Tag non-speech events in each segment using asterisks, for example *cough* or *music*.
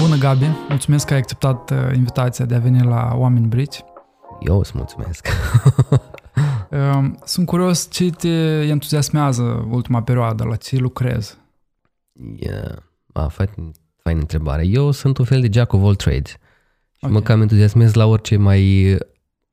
Bună, Gabi! Mulțumesc că ai acceptat uh, invitația de a veni la Oameni Brici. Eu îți mulțumesc. *laughs* Um, sunt curios ce te entuziasmează ultima perioadă, la ce lucrezi? Yeah. A, fain, fain întrebare. Eu sunt un fel de jack of all trades. Și okay. mă cam entuziasmez la orice mai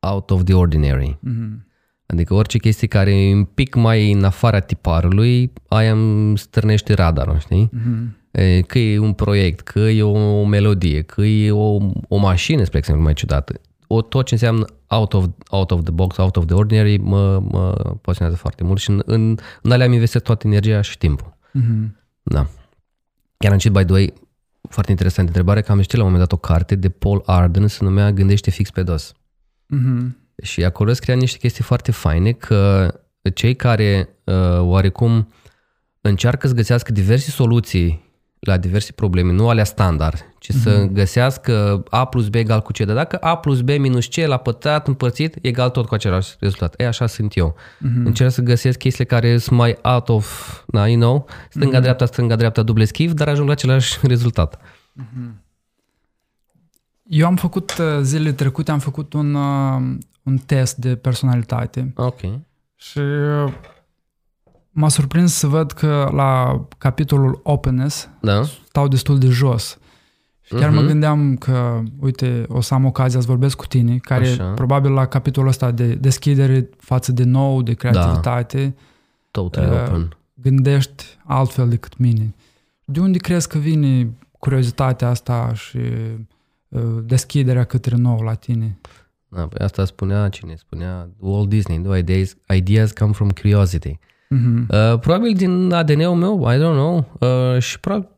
out of the ordinary. Mm-hmm. Adică orice chestie care e un pic mai în afara tiparului, aia îmi stârnește radarul, știi? Mm-hmm. Că e un proiect, că e o melodie, că e o, o mașină, spre exemplu, mai ciudată. O, tot ce înseamnă out of, out of the box, out of the ordinary, mă, mă pasionează foarte mult și în, în, în alea am investit toată energia și timpul. Mm-hmm. Da. Chiar am citit, by the way, foarte interesantă întrebare, că am citit la un moment dat o carte de Paul Arden, se numea Gândește fix pe dos. Mm-hmm. Și acolo scria niște chestii foarte faine, că cei care uh, oarecum încearcă să găsească diverse soluții la diverse probleme, nu alea standard, ci mm-hmm. să mhm. găsească A plus B egal cu C. Dar dacă A plus B minus C la pătrat împărțit egal tot cu același rezultat. E, așa sunt eu. Mm-hmm. Încerc să găsesc chestiile care sunt mai out of, na, you know, stânga-dreapta, mhm. stânga-dreapta, duble schiv, dar ajung la același *laughs* rezultat. Mm-hmm. Eu am făcut, uh, zilele trecute, am făcut un, uh, un test de personalitate. Ok. Și uh, m-a surprins să văd că la capitolul openness da. stau destul de jos. Și chiar uh-huh. mă mhm. gândeam că, uite, o să am ocazia să vorbesc cu tine, care Așa. probabil la capitolul ăsta de deschidere față de nou, de creativitate, da. Totally uh, open. gândești altfel decât mine. De unde crezi că vine curiozitatea asta și uh, deschiderea către nou la tine? Da, păi asta spunea cine? Spunea Walt Disney, no, ideas, ideas come from curiosity. Uh-huh. Uh, probabil din ADN-ul meu, I don't know, uh, și probabil,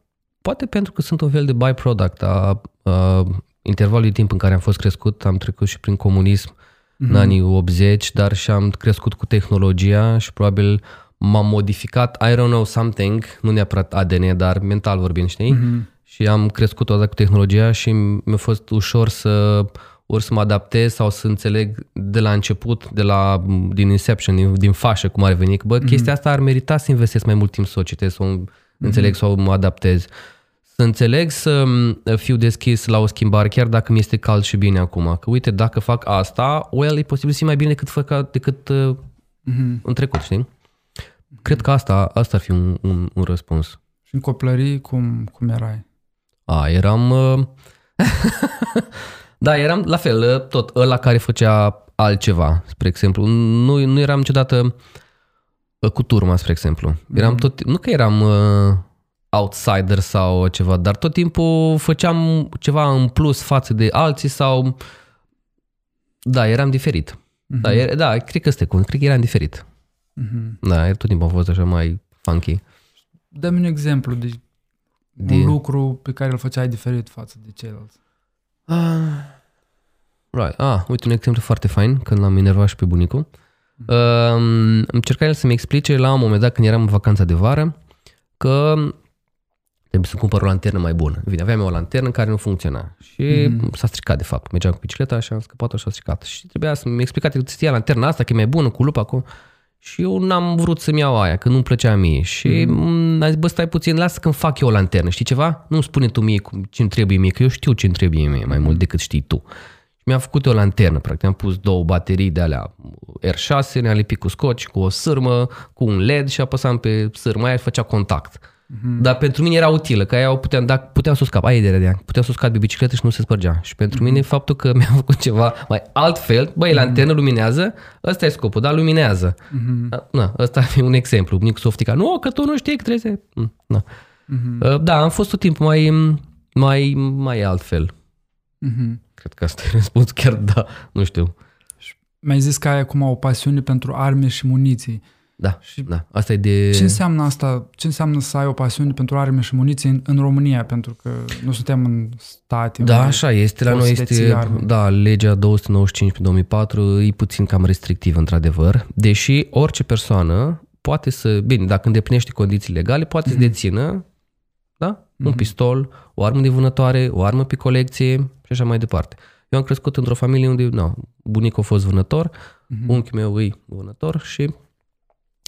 poate pentru că sunt un fel de byproduct a uh, intervalului de timp în care am fost crescut, am trecut și prin comunism uh-huh. în anii 80, dar și am crescut cu tehnologia și probabil m-am modificat, I don't know, something, nu neapărat ADN, dar mental vorbind, știi? Uh-huh. Și am crescut odată cu tehnologia și mi-a fost ușor să ori să mă adaptez sau să înțeleg de la început, de la, din Inception, din, din fașă, cum ar veni, că bă, mm-hmm. chestia asta ar merita să investesc mai mult timp să o citesc, să o mm-hmm. înțeleg sau mă adaptez. Să înțeleg să fiu deschis la o schimbare, chiar dacă mi este cald și bine acum. Că uite, dacă fac asta, well, e posibil să fie mai bine decât, făca, decât uh, mm-hmm. în trecut, știi? Cred că asta, asta ar fi un, un, un răspuns. Și în copilărie, cum, cum erai? A, eram... Uh, *laughs* Da, eram la fel, ă, tot ăla care făcea altceva, spre exemplu. Nu, nu eram niciodată ă, cu turma, spre exemplu. Eram mm. tot, nu că eram uh, outsider sau ceva, dar tot timpul făceam ceva în plus față de alții sau... Da, eram diferit. Mm-hmm. Da, era, da, cred că este cum, cred că eram diferit. Mm-hmm. Da, tot timpul am fost așa mai funky. Dă-mi un exemplu de, de un lucru pe care îl făceai diferit față de ceilalți. Ah, right. Ah, uite un exemplu foarte fain, când l-am enervat și pe bunicul. Uh, încerca el să-mi explice la un moment dat când eram în vacanța de vară că trebuie să cumpăr o lanternă mai bună. Bine, aveam eu o lanternă care nu funcționa și mm-hmm. s-a stricat de fapt. Mergeam cu bicicleta și am scăpat-o și s-a stricat. Și trebuia să-mi explica că ția lanterna asta, că e mai bună, cu lupa acolo. Și eu n-am vrut să-mi iau aia, că nu-mi plăcea mie. Și mm. a zis, bă, stai puțin, lasă când fac eu o lanternă, știi ceva? Nu-mi spune tu mie ce-mi trebuie mie, că eu știu ce-mi trebuie mie mai mult decât știi tu. Și mi-am făcut o lanternă, practic. Am pus două baterii de alea R6, ne-am lipit cu scoci, cu o sârmă, cu un LED și apăsam pe sârma aia și făcea contact. Mm-hmm. Dar pentru mine era utilă, că aia puteam, da, puteam să o scap, aia e de puteam să o scap de bicicletă și nu se spărgea. Și pentru mm-hmm. mine faptul că mi-am *laughs* făcut ceva mai altfel, băi, mm-hmm. lanternă luminează, ăsta e scopul, da, luminează. Mm-hmm. Na, ăsta e un exemplu. Nicu Softica, nu, că tu nu știi că trebuie să... Mm, na. Mm-hmm. Da, am fost tot timpul mai, mai, mai altfel. Mm-hmm. Cred că asta e *laughs* răspuns, chiar da, nu știu. Mi-ai zis că ai acum o pasiune pentru arme și muniții. Da, și da. Asta e de... Ce înseamnă asta? Ce înseamnă să ai o pasiune pentru arme și muniții în, în România? Pentru că nu suntem în state. Da, așa este. La noi este, da, legea 295 pe 2004 e puțin cam restrictiv, într-adevăr. Deși orice persoană poate să, bine, dacă îndeplinește condiții legale, poate mm-hmm. să mhm. dețină da? Mm-hmm. un mhm. pistol, o armă de vânătoare, o armă pe colecție și așa mai departe. Eu am crescut într-o familie unde, nu, bunicul a fost vânător, mm-hmm. unchiul meu e vânător și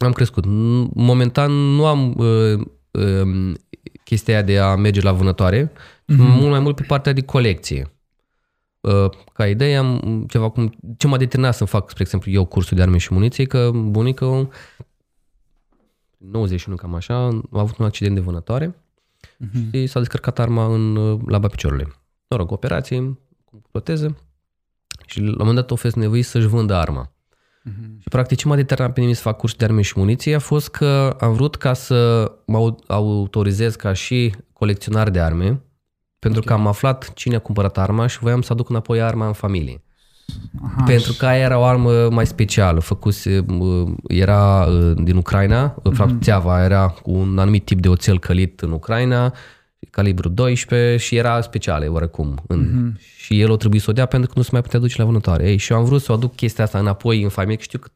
am crescut. Momentan nu am uh, uh, chestia aia de a merge la vânătoare, mm-hmm. mult mai mult pe partea de colecție. Uh, ca idee, am ceva cum, ce m-a determinat să fac, spre exemplu, eu cursul de arme și muniție, că bunica 91 cam așa, a avut un accident de vânătoare uh-huh. și s-a descărcat arma în laba piciorului. Mă rog, operație, cu proteză și la un moment dat a fost nevoit să-și vândă arma. Uh-huh. Și practic ce m-a determinat pe mine să fac curs de arme și muniție a fost că am vrut ca să mă autorizez ca și colecționar de arme, pentru okay. că am aflat cine a cumpărat arma și voiam să aduc înapoi arma în familie. Aha, pentru că aia era o armă mai specială, făcuse, era uh, din Ucraina, mm-hmm. fapt țeava era cu un anumit tip de oțel călit în Ucraina, calibru 12 și era specială oricum. În, mm-hmm. Și el o trebuie să o dea pentru că nu se mai putea duce la vânătoare. Ei, și eu am vrut să o aduc chestia asta înapoi în familie, că știu că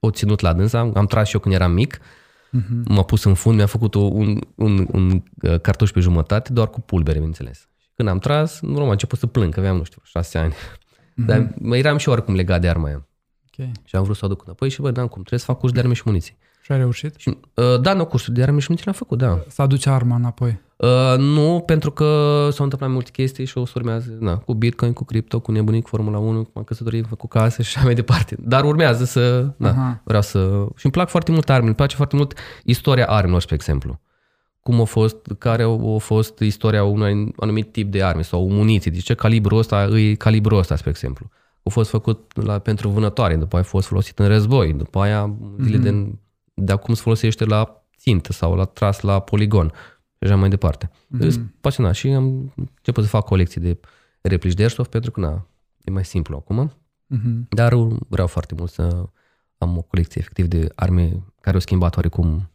o ținut la dânsa, am, am tras și eu când eram mic, mm-hmm. m-a pus în fund, mi-a făcut un, un, un, un uh, cartuș pe jumătate, doar cu pulbere, bineînțeles. Când am tras, normal, a început să plâng, că aveam, nu știu, șase ani. Mm-hmm. Dar mă eram și oricum legat de arma aia. Okay. Și am vrut să o aduc înapoi și bă, da, cum, trebuie să fac curs de arme și muniții. Și ai reușit? Și, uh, da, nu, cursul de arme și muniții l-am făcut, da. Să aduce arma înapoi? Uh, nu, pentru că s-au întâmplat multe chestii și o să urmează, na, cu Bitcoin, cu cripto, cu nebunic, Formula 1, cu căsătorie, cu case și așa mai departe. Dar urmează să, na, vreau să... Și îmi plac foarte mult armele, îmi place foarte mult istoria armelor, spre exemplu cum a fost, care a fost istoria unui anumit tip de arme sau muniții, de ce calibrul ăsta e calibrul ăsta, spre exemplu. A fost făcut la, pentru vânătoare, după aia a fost folosit în război, după aia zile mm-hmm. de, de acum se folosește la țintă sau la tras la poligon și așa mai departe. Mm-hmm. Sunt pasionat și am început să fac colecții de replici de airsoft pentru că na, e mai simplu acum, mm-hmm. dar vreau foarte mult să am o colecție efectiv de arme care au schimbat oarecum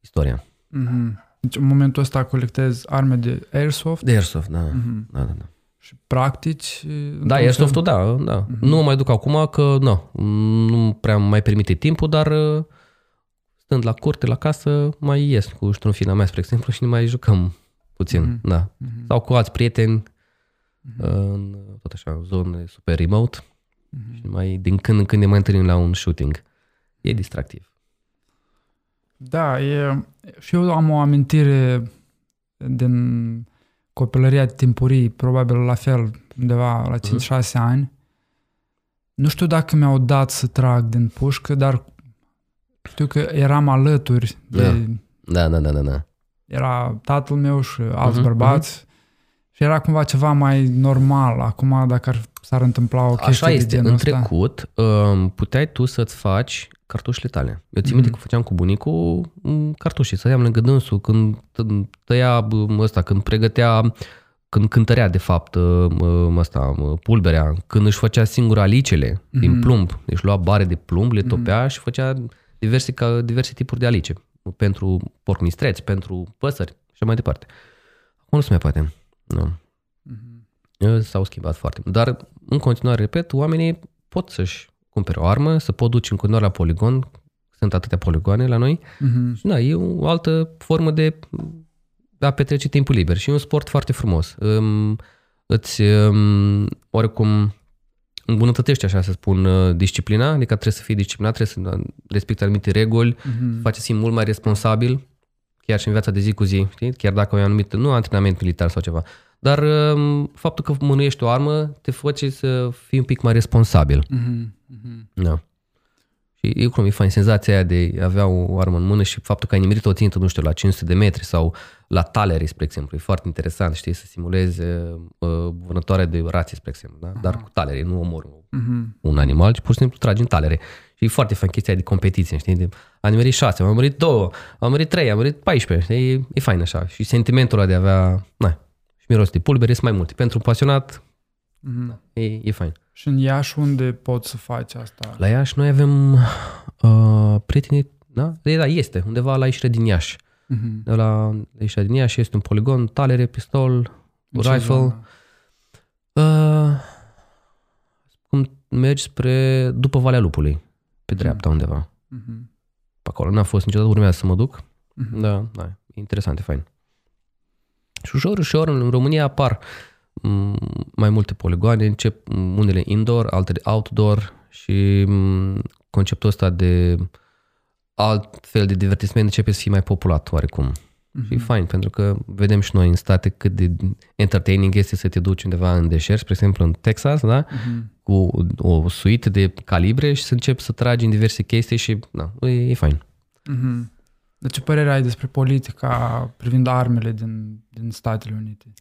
istoria. Mm-hmm. Deci în momentul ăsta colectezi arme de airsoft? De airsoft, da. Mm-hmm. da, da, da. Și practici? Da, airsoft-ul, da, da. Mm-hmm. Nu mai duc acum că nu, nu prea mai permite timpul, dar uh, stând la curte, la casă, mai ies cu ștrunfina mea, spre exemplu, și ne mai jucăm puțin, mm-hmm. da. Mm-hmm. Sau cu alți prieteni, mm-hmm. în tot așa, zone super remote mm-hmm. și mai din când în când ne mai întâlnim la un shooting. E distractiv. Da, e, și eu am o amintire din copilăria timpurii, probabil la fel, undeva la 5-6 uh-huh. ani. Nu știu dacă mi-au dat să trag din pușcă, dar știu că eram alături de... Da, da, da, da, da. Era tatăl meu și alți uh-huh, bărbați uh-huh. și era cumva ceva mai normal. Acum, dacă ar, s-ar întâmpla o chestie Așa este, de în trecut um, puteai tu să-ți faci cartușele tale. Eu țin minte mm. că făceam cu bunicul cartușe, să iam lângă dânsul când tăia ăsta, când pregătea când cântărea, de fapt, asta, pulberea, când își făcea singur alicele mm-hmm. din plumb, deci lua bare de plumb, le topea mm-hmm. și făcea diverse, ca, diverse tipuri de alice pentru porc mistreți, pentru păsări și mai departe. Acum nu se mai poate. Nu. Mm-hmm. S-au schimbat foarte mult. Dar, în continuare, repet, oamenii pot să-și cumperi o armă, să pot duci în continuare la poligon, sunt atâtea poligoane la noi. Uh-huh. Și da, e o altă formă de a petrece timpul liber și e un sport foarte frumos. Um, îți um, oricum îmbunătățește, așa să spun, uh, disciplina, adică trebuie să fii disciplinat, trebuie să respecti anumite reguli, uh-huh. face simți mult mai responsabil, chiar și în viața de zi cu zi, știi? chiar dacă ai un anumit, nu antrenament militar sau ceva, dar um, faptul că mânuiești o armă te face să fii un pic mai responsabil. Uh-huh. Uh-huh. Da. Și e cum e fain senzația aia de a avea o armă în mână și faptul că ai nimerit o țintă, nu știu, la 500 de metri sau la taleri, spre exemplu. E foarte interesant, știi, să simulezi uh, vânătoare de rații, spre exemplu, da? Uh-huh. dar cu taleri, nu omori uh-huh. un animal, ci pur și simplu tragi în talere. Și e foarte fain chestia de competiție, știi? De, a nimerit 6, am nimerit 2, am nimerit 3, am nimerit 14, știi? E, e fain așa. Și sentimentul ăla de a avea, na, și miros de pulbere sunt mai multe. Pentru pasionat, mm-hmm. e, e fain. Și în Iași unde poți să faci asta? La Iași noi avem uh, prieteni, da? Da, este, undeva la ieșire din Iași. Mm-hmm. De la ieșirea din Iași este un poligon, talere, pistol, Ce rifle. Uh, cum mergi spre, după Valea Lupului, pe dreapta mm-hmm. undeva. Mm-hmm. Pe acolo n-a fost niciodată, urmează să mă duc. Mm-hmm. Da, da, e interesant, e fain. Și ușor, ușor în România apar mm, mai multe poligoane, încep unele indoor, altele outdoor și mm, conceptul ăsta de alt fel de divertisment începe să fie mai populat oarecum. Mm-hmm. Și e fain, pentru că vedem și noi în state cât de entertaining este să te duci undeva în deșert, spre exemplu în Texas, da? Mm-hmm. Cu o suite de calibre și să începi să tragi în diverse chestii și, da, e, e fain. Mm-hmm. De ce părere ai despre politica privind armele din, din Statele Unite?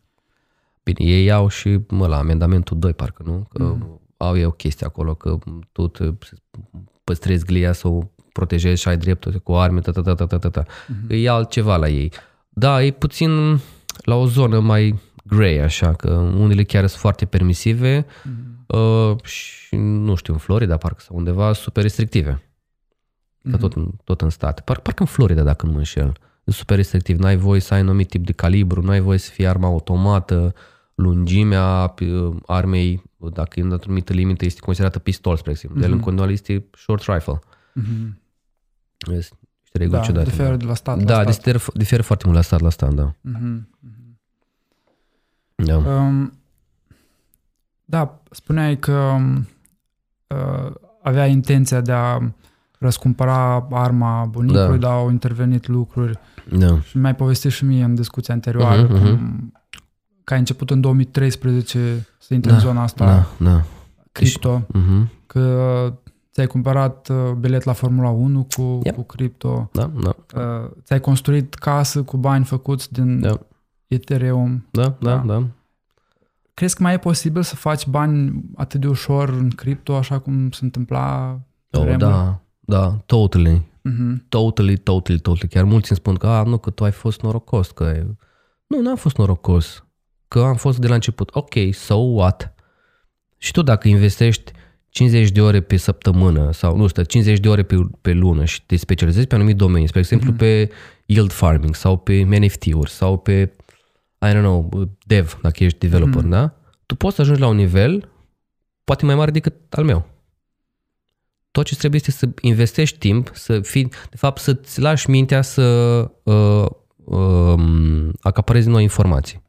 Bine, ei au și, mă, la amendamentul 2, parcă, nu? Că mm-hmm. au ei o chestie acolo, că tu te păstrezi glia să o protejezi și ai dreptul cu arme, ta, ta, ta, ta, ta, ta. Mm-hmm. E altceva la ei. Da, e puțin la o zonă mai grey, așa, că unele chiar sunt foarte permisive mm-hmm. uh, și, nu știu, în Florida, parcă, sau undeva, super restrictive. Mm-hmm. Tot, în, tot în state. Par, parcă în Florida, dacă nu mă înșel. E super restrictiv. N-ai voie să ai anumit tip de calibru, n-ai voie să fie arma automată, lungimea uh, armei, dacă e într-o anumită limită, este considerată pistol, spre exemplu. Mm-hmm. De el în continuare este short rifle. Mm-hmm. Este reguli da, ciudate. diferă de la stat Da, la stat. Diferă, diferă foarte mult la stat la stat, da. Mm-hmm. Da. Um, da, spuneai că uh, avea intenția de a răscumpăra arma bunicului, da. dar au intervenit lucruri. Da. Și mi-ai povestit și mie în discuția anterioară uh-huh, cum uh-huh. Că ai început în 2013 să intri da, în zona asta da, da. cripto, uh-huh. că ți-ai cumpărat uh, bilet la Formula 1 cu, yep. cu cripto, da, da. Uh, ți-ai construit casă cu bani făcuți din da. Ethereum. Da, da, da. da. Crezi că mai e posibil să faci bani atât de ușor în cripto, așa cum se întâmpla oh, Da, da, totally. Uh-huh. Totally, totally, totally. Chiar mulți îmi spun că, a, nu, că tu ai fost norocos. Că... Nu, n-am fost norocos. Că am fost de la început. Ok, so what? Și tu dacă investești 50 de ore pe săptămână sau, nu știu, 50 de ore pe, pe lună și te specializezi pe anumit domeniu, spre exemplu uh-huh. pe yield farming sau pe NFT-uri sau pe, I don't know, dev, dacă ești developer, uh-huh. da? Tu poți să ajungi la un nivel poate mai mare decât al meu. Tot ce trebuie este să investești timp, să fii, de fapt, să-ți lași mintea să uh, uh, acaparezi noi informații.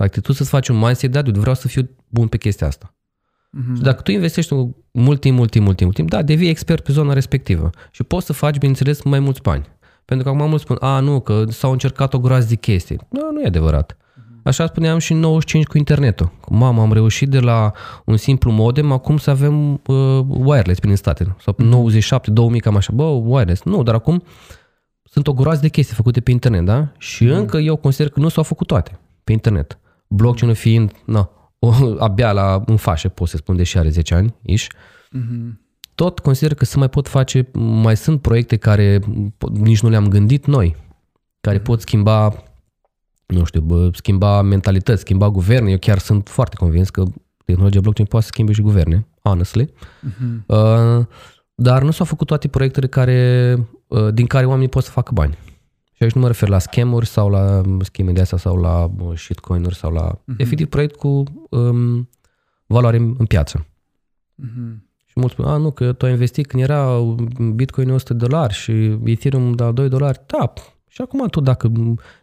Practic, tu să-ți faci un mindset, da, vreau să fiu bun pe chestia asta. Uh-huh. Și dacă tu investești mult timp, mult timp, mult timp, mult timp, da, devii expert pe zona respectivă și poți să faci, bineînțeles, mai mulți bani. Pentru că acum mulți spun, a, nu, că s-au încercat o groază de chestii. Nu, nu e adevărat. Uh-huh. Așa spuneam și în 95 cu internetul. Mamă, am reușit de la un simplu modem acum să avem uh, wireless prin state. Sau uh-huh. 97, 2000, cam așa. Bă, wireless. Nu, dar acum sunt o groază de chestii făcute pe internet, da? Și uh-huh. încă eu consider că nu s-au făcut toate pe internet. Blockchain-ul fiind, na, o, *laughs* abia la în fașă, pot să spun, deși are 10 ani, iși, mm-hmm. tot consider că se mai pot face, mai sunt proiecte care nici nu le-am gândit noi, care mm-hmm. pot schimba, nu știu, bă, schimba mentalități, schimba guverne. Eu chiar sunt foarte convins că tehnologia blockchain poate să schimbe și guverne, honestly. Mm-hmm. Uh, dar nu s-au făcut toate proiectele care, uh, din care oamenii pot să facă bani. Și aici nu mă refer la scam sau la scheme de astea sau la shitcoin-uri sau la uh-huh. efectiv proiect cu um, valoare în, în piață. Uh-huh. Și mulți spun, a, nu, că tu ai investit când era Bitcoin 100 de dolari și Ethereum de 2 dolari. Da, și acum tu dacă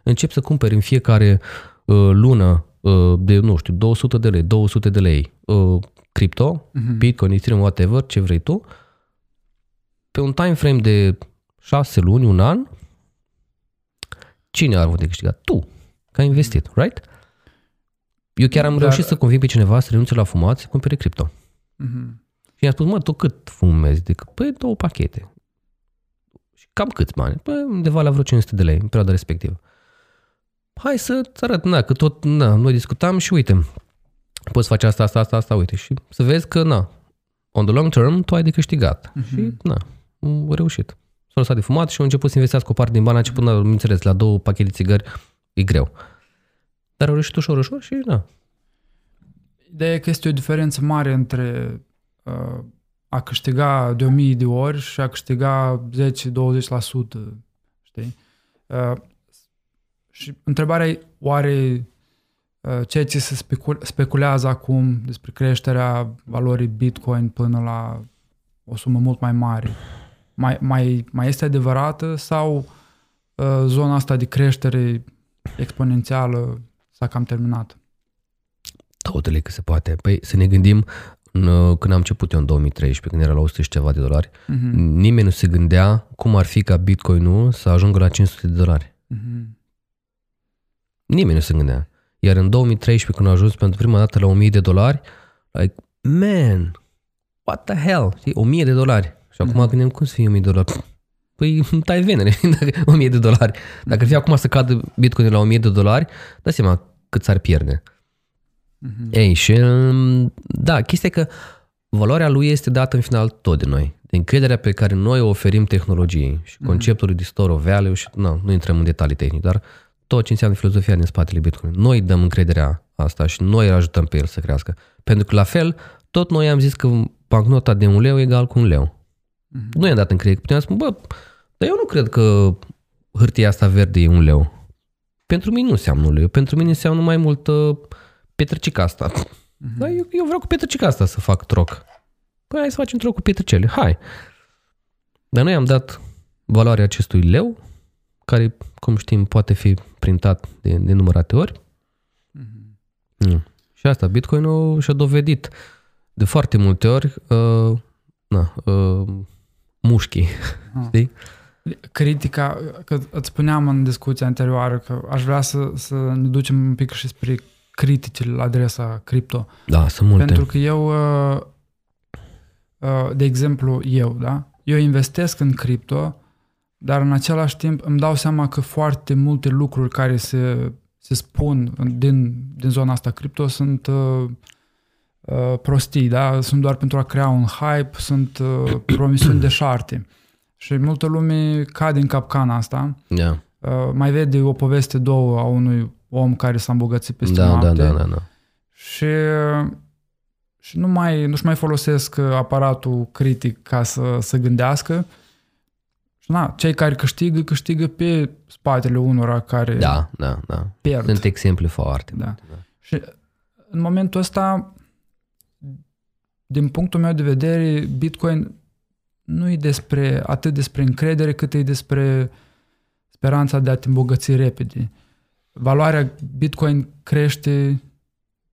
începi să cumperi în fiecare uh, lună uh, de, nu știu, 200 de lei, 200 de lei uh, cripto, uh-huh. Bitcoin, Ethereum, whatever, ce vrei tu, pe un time frame de 6 luni, un an, Cine ar avut de câștigat? Tu, că ai investit, right? Eu chiar am Dar... reușit să conving pe cineva să renunțe la fumat, să cumpere cripto. Uh-huh. Și i-am spus, mă, tu cât fumezi? Adică, păi două pachete. Și cam câți bani? Păi undeva la vreo 500 de lei în perioada respectivă. Hai să-ți arăt, na, că tot, na, noi discutam și uite, poți face asta, asta, asta, asta, uite. Și să vezi că, na, on the long term, tu ai de câștigat. Uh-huh. Și, na, am reușit s-au lăsat de fumat și au început să investească o parte din bani, a început, am înțeles, la două pachete țigări, e greu. Dar au reușit ușor, ușor și na. Ideea e că este o diferență mare între uh, a câștiga de o mii de ori și a câștiga 10-20%, știi? Uh, și întrebarea e, oare uh, ceea ce se specul- speculează acum despre creșterea valorii Bitcoin până la o sumă mult mai mare, mai, mai, mai este adevărată sau uh, zona asta de creștere exponențială s-a cam terminat? Totally că se poate. Păi să ne gândim, în, uh, când am început eu în 2013, când era la 100 și ceva de dolari, uh-huh. nimeni nu se gândea cum ar fi ca Bitcoin-ul să ajungă la 500 de dolari. Uh-huh. Nimeni nu se gândea. Iar în 2013, când a ajuns pentru prima dată la 1000 de dolari, like, man, what the hell? Știi? 1000 de dolari. Și acum mm-hmm. gândim, cum să fie 1000 de dolari? Păi tai venere, *laughs* dacă 1000 de dolari. Dacă ar fi acum să cadă Bitcoin la 1000 de dolari, dați seama cât s-ar pierde. Mm-hmm. Ei, și um, da, chestia e că valoarea lui este dată în final tot de noi. De încrederea pe care noi o oferim tehnologiei și mm-hmm. conceptul de store of value și nu, nu intrăm în detalii tehnici, dar tot ce înseamnă filozofia din spatele Bitcoin. Noi dăm încrederea asta și noi îl ajutăm pe el să crească. Pentru că la fel, tot noi am zis că bancnota de un leu e egal cu un leu. Mm-hmm. Nu i-am dat încredere. Puteam spune, bă, dar eu nu cred că hârtia asta verde e un leu. Pentru mine nu înseamnă un leu. Pentru mine înseamnă mai mult uh, petrăcica asta. Mm-hmm. Dar eu, eu vreau cu petrăcica asta să fac troc. Păi hai să facem troc cu petrăcele. Hai. Dar noi am dat valoarea acestui leu, care, cum știm, poate fi printat de nenumărate ori. Mm-hmm. Mm. Și asta, Bitcoin-ul și-a dovedit de foarte multe ori uh, na, uh, mușchii, ah. știi? Critica, că îți spuneam în discuția anterioară că aș vrea să, să ne ducem un pic și spre criticile la adresa cripto. Da, sunt multe. Pentru că eu, uh, uh, de exemplu, eu, da? Eu investesc în cripto, dar în același timp îmi dau seama că foarte multe lucruri care se, se spun din, din zona asta cripto sunt uh, uh, prostii, da? Sunt doar pentru a crea un hype, sunt uh, *coughs* promisiuni de șarte. Și multă lume cade în capcana asta. Yeah. Uh, mai vede o poveste, două a unui om care s-a îmbogățit peste da, noapte. Da, da, da, da. Și, și nu mai, nu-și mai folosesc aparatul critic ca să, să gândească. Și na, cei care câștigă, câștigă pe spatele unora care da, da, da. pierd. Sunt exemple foarte da. da. Și în momentul ăsta, din punctul meu de vedere, Bitcoin nu e despre, atât despre încredere cât e despre speranța de a te îmbogăți repede. Valoarea Bitcoin crește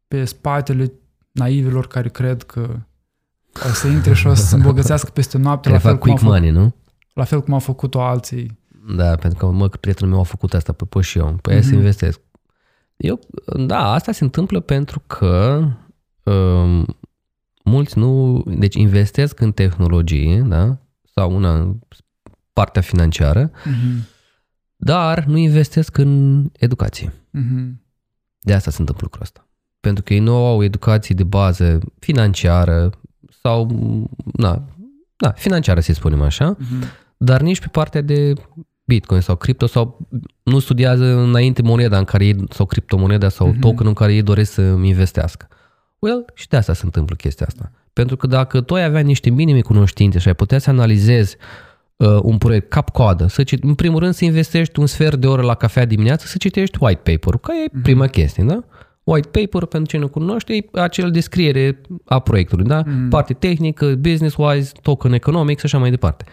pe spatele naivilor care cred că o să intre și o să se *laughs* îmbogățească peste noapte. la fel quick cum money, făcut, nu? La fel cum au făcut-o alții. Da, pentru că mă, prietenul meu a făcut asta, pe păi și eu. Păi mm-hmm. să mhm. investesc. Eu, da, asta se întâmplă pentru că um, mulți nu, deci investesc în tehnologie, da, sau una partea financiară, mm-hmm. dar nu investesc în educație. Mm-hmm. De asta se întâmplă lucrul ăsta. Pentru că ei nu au educație de bază financiară sau, na, na financiară să spunem așa, mm-hmm. dar nici pe partea de Bitcoin sau cripto sau nu studiază înainte moneda în care ei, sau criptomoneda sau mm-hmm. token în care ei doresc să investească. Well, și de asta se întâmplă chestia asta. Pentru că dacă tu ai avea niște minime cunoștințe și ai putea să analizezi uh, un proiect cap-coadă, să cit, în primul rând să investești un sfert de oră la cafea dimineață, să citești white paper-ul, că e mm-hmm. prima chestie, da? White paper, pentru cine nu cunoaște, e acel descriere a proiectului, da? Mm. Parte tehnică, business-wise, token economic și așa mai departe.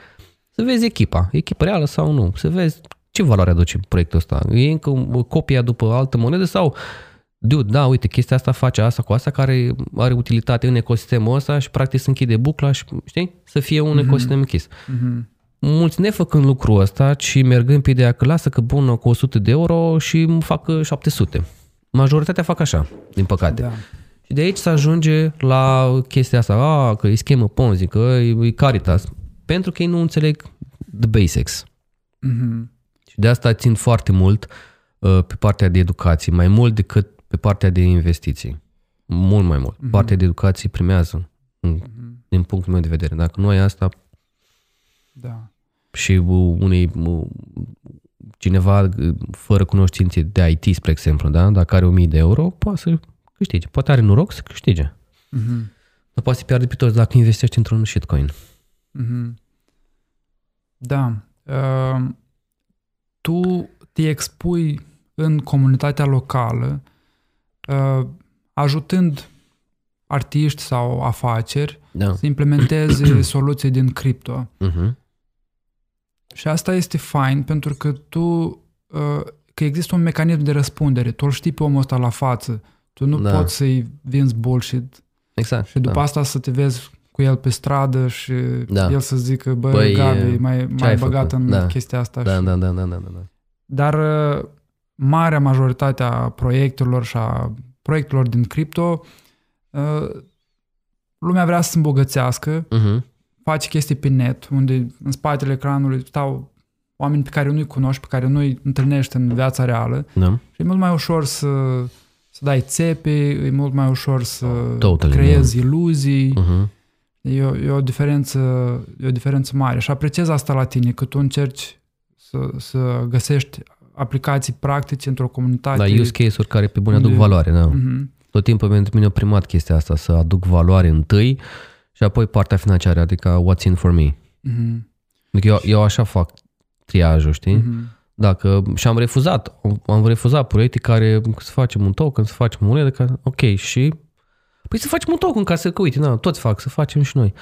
Să vezi echipa, echipa reală sau nu, să vezi ce valoare aduce proiectul ăsta. E încă copia după altă monedă sau dude, da, uite, chestia asta face asta cu asta care are utilitate în ecosistemul ăsta și practic se închide bucla și, știi, să fie un mm-hmm. ecosistem închis. Mm-hmm. Mulți ne făcând lucrul ăsta, ci mergând pe ideea că lasă că bună cu 100 de euro și îmi fac 700. Majoritatea fac așa, din păcate. Da. Și de aici se ajunge la chestia asta, a, că e schemă Ponzi, că e Caritas, pentru că ei nu înțeleg the basics. Mm-hmm. Și de asta țin foarte mult uh, pe partea de educație, mai mult decât pe partea de investiții. Mult mai mult. Mm-hmm. Partea de educație primează, mm-hmm. din punctul meu de vedere. Dacă nu ai asta, da. și unei cineva fără cunoștințe de IT, spre exemplu, da? dacă are 1000 de euro, poate să câștige. Poate are noroc să câștige. Mm-hmm. Dar poate să pierde pe toți dacă investești într-un shitcoin. Mm-hmm. Da. Uh, tu te expui în comunitatea locală uh, ajutând artiști sau afaceri da. să implementeze *clears throat* soluții din cripto. Uh-huh. Și asta este fain pentru că tu uh, că există un mecanism de răspundere. Tu îl știi pe omul ăsta la față. Tu nu da. poți să-i vinzi bullshit. Exact. Și după da. asta să te vezi cu el pe stradă și da. el să zică, bă, Gabi, mai, mai băgat făcut? în da. chestia asta. Da, și... da, da, da, da, da. Dar uh, marea majoritate a proiectelor și a proiectelor din cripto, uh, lumea vrea să se îmbogățească, uh-huh. face chestii pe net, unde în spatele ecranului stau oameni pe care nu-i cunoști, pe care nu-i întâlnești în viața reală. Da. Și e mult mai ușor să, să dai țepe, e mult mai ușor să totally, creezi yeah. iluzii. Uh-huh. E, o, e, o diferență, e o diferență mare. Și apreciez asta la tine, că tu încerci să, să găsești aplicații practice într-o comunitate. Da, use case-uri care pe bune aduc valoare, da. Uh-huh. Tot timpul pentru mine a primat chestia asta, să aduc valoare întâi și apoi partea financiară, adică what's in for me. Uh-huh. Adică eu, eu așa fac triajul, știi? Uh-huh. Dacă, și am refuzat, am refuzat proiecte care să facem un token, să facem o monedă, că, ok, și Păi să facem un token ca să, că uite, na, toți fac, să facem și noi.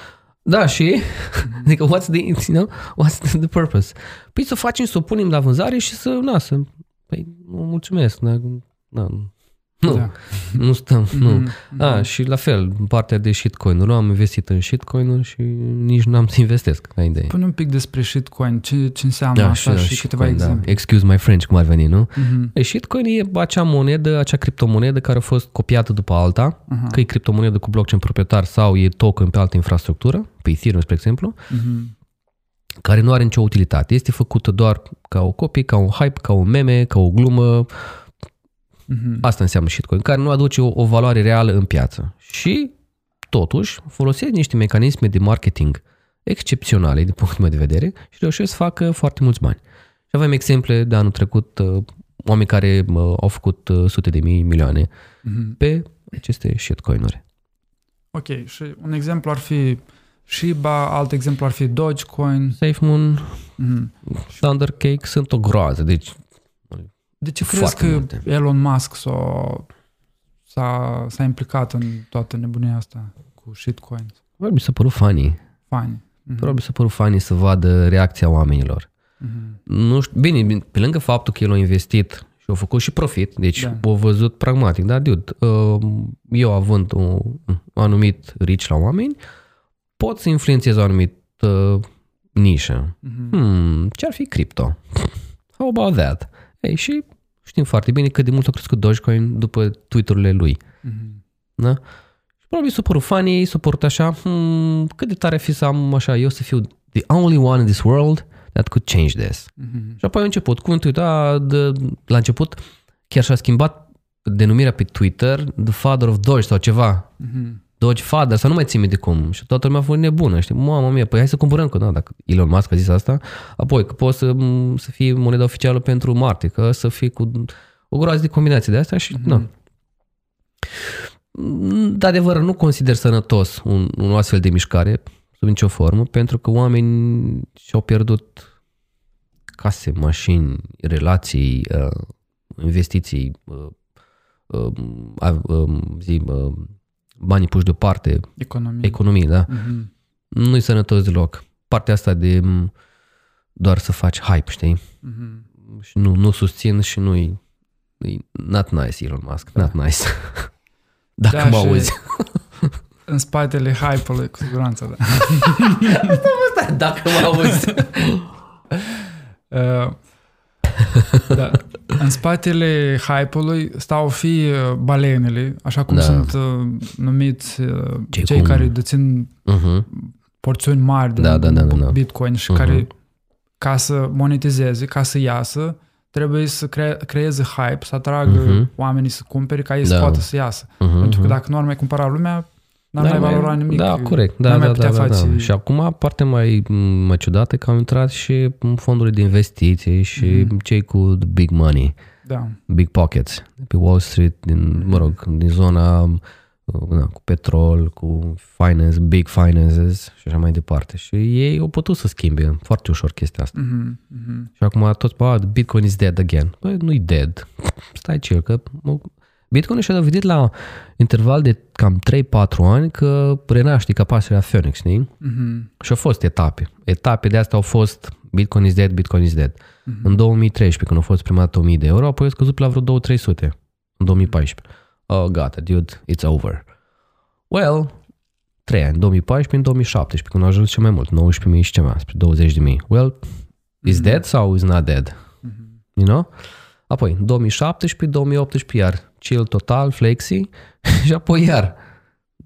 Da, și? *laughs* Adică, what's the, you know, what's the purpose? Păi să facem, să o punem la vânzare și să, na, să, păi, mulțumesc, da, da, nu, da. nu stăm, mm-hmm. nu. Mm-hmm. A, și la fel, partea de shitcoin-uri, nu am investit în shitcoin-uri și nici nu am să investesc, ca idee. Pune un pic despre shitcoin, ce, ce înseamnă da, asta și, și câteva da. exemple. Da. Excuse my French, cum ar veni, nu? Mm-hmm. E, shitcoin e acea monedă, acea criptomonedă care a fost copiată după alta, uh-huh. că e criptomonedă cu blockchain proprietar sau e token pe altă infrastructură, pe Ethereum, spre exemplu, mm-hmm care nu are nicio utilitate. Este făcută doar ca o copie, ca un hype, ca un meme, ca o glumă, Mm-hmm. Asta înseamnă shitcoin, care nu aduce o, o valoare reală în piață. Și, totuși, folosesc niște mecanisme de marketing excepționale din punctul meu de vedere și reușesc să facă foarte mulți bani. Și avem exemple de anul trecut, uh, oameni care uh, au făcut uh, sute de mii, milioane mm-hmm. pe aceste shitcoin-uri. Ok, și un exemplu ar fi Shiba, alt exemplu ar fi Dogecoin. SafeMoon, mm-hmm. Thundercake sunt o groază, deci de ce crezi că multe. Elon Musk s-a, s-a, s-a implicat în toată nebunia asta cu shitcoins? Probabil mi s-a părut funny. Funny. Mm-hmm. Probabil mi s-a părut funny să vadă reacția oamenilor. Mm-hmm. Nu știu, bine, pe lângă faptul că el a investit și a făcut și profit, deci da. a văzut pragmatic, da, dude, uh, eu având un, un anumit rich la oameni, pot să influențez o anumită uh, nișă. Mm-hmm. Hmm, ce-ar fi cripto? How about that? Ei, și știm foarte bine cât de mult a crescut Dogecoin după tweet-urile lui. Mm-hmm. Da? Și probabil s-a părut funny, s-a părut așa, hmm, cât de tare fi să am așa, eu să fiu the only one in this world that could change this. Mm-hmm. Și apoi a început cuvântul, da, de, la început chiar și-a schimbat denumirea pe Twitter The Father of Doge sau ceva. Mm-hmm. Doge Father, sau nu mai țin de cum. Și toată lumea a fost nebună, știi? Mamă mia, păi hai să cumpărăm, că da, dacă Elon Musk a zis asta, apoi că poți să, să fie moneda oficială pentru Marte, că să fie cu o groază de combinații de astea și, mm-hmm. da. De adevăr, nu consider sănătos un, un astfel de mișcare, sub nicio formă, pentru că oamenii și-au pierdut case, mașini, relații, uh, investiții, uh, uh, uh, zi, uh, banii puși deoparte, economie, economie da? Mm-hmm. Nu-i sănătos deloc. Partea asta de doar să faci hype, știi? Mm-hmm. Și nu, nu susțin și nu-i not nice Elon Musk, da. not nice. *laughs* Dacă da, mă auzi. în spatele hype-ului, cu siguranță, da. Dacă mă auzi. *laughs* uh, da. În spatele hype-ului stau fi uh, balenele, așa cum da. sunt uh, numiți uh, Ce cei cum? care dețin uh-huh. porțiuni mari de da, da, da, da, da. Bitcoin și uh-huh. care, ca să monetizeze, ca să iasă, trebuie să cre- creeze hype, să atragă uh-huh. oamenii să cumpere ca ei da. să poată să iasă. Uh-huh. Pentru că dacă nu ar mai cumpăra lumea, N-am da, mai valorat nimic. Da, corect. Da, da, da, da, da. Și acum partea mai, mai ciudată că au intrat și fondurile de investiții și mm-hmm. cei cu big money, da. big pockets, pe Wall Street, din, mă rog, din zona na, cu petrol, cu finance, big finances și așa mai departe. Și ei au putut să schimbe foarte ușor chestia asta. Mm-hmm. Mm-hmm. Și acum toți, bă, Bitcoin is dead again. Băi, nu-i dead. Stai chill, că Bitcoin și-a dovedit la interval de cam 3-4 ani că renaște capacitatea Phoenix, știi? Mm-hmm. Și au fost etape. Etape de asta au fost Bitcoin is dead, Bitcoin is dead. Mm-hmm. În 2013, când au fost prima dată 1000 de euro, apoi au scăzut la vreo 2-300 în 2014. Oh, gata, dude, it's over. Well, 3 ani, 2014 în 2017, când au ajuns cel mai mult, 19.000 și ceva, spre 20.000. Well, is mm-hmm. dead sau is not dead? Mm-hmm. You know? Apoi 2017, 2018 iar chill total, flexi *laughs* și apoi iar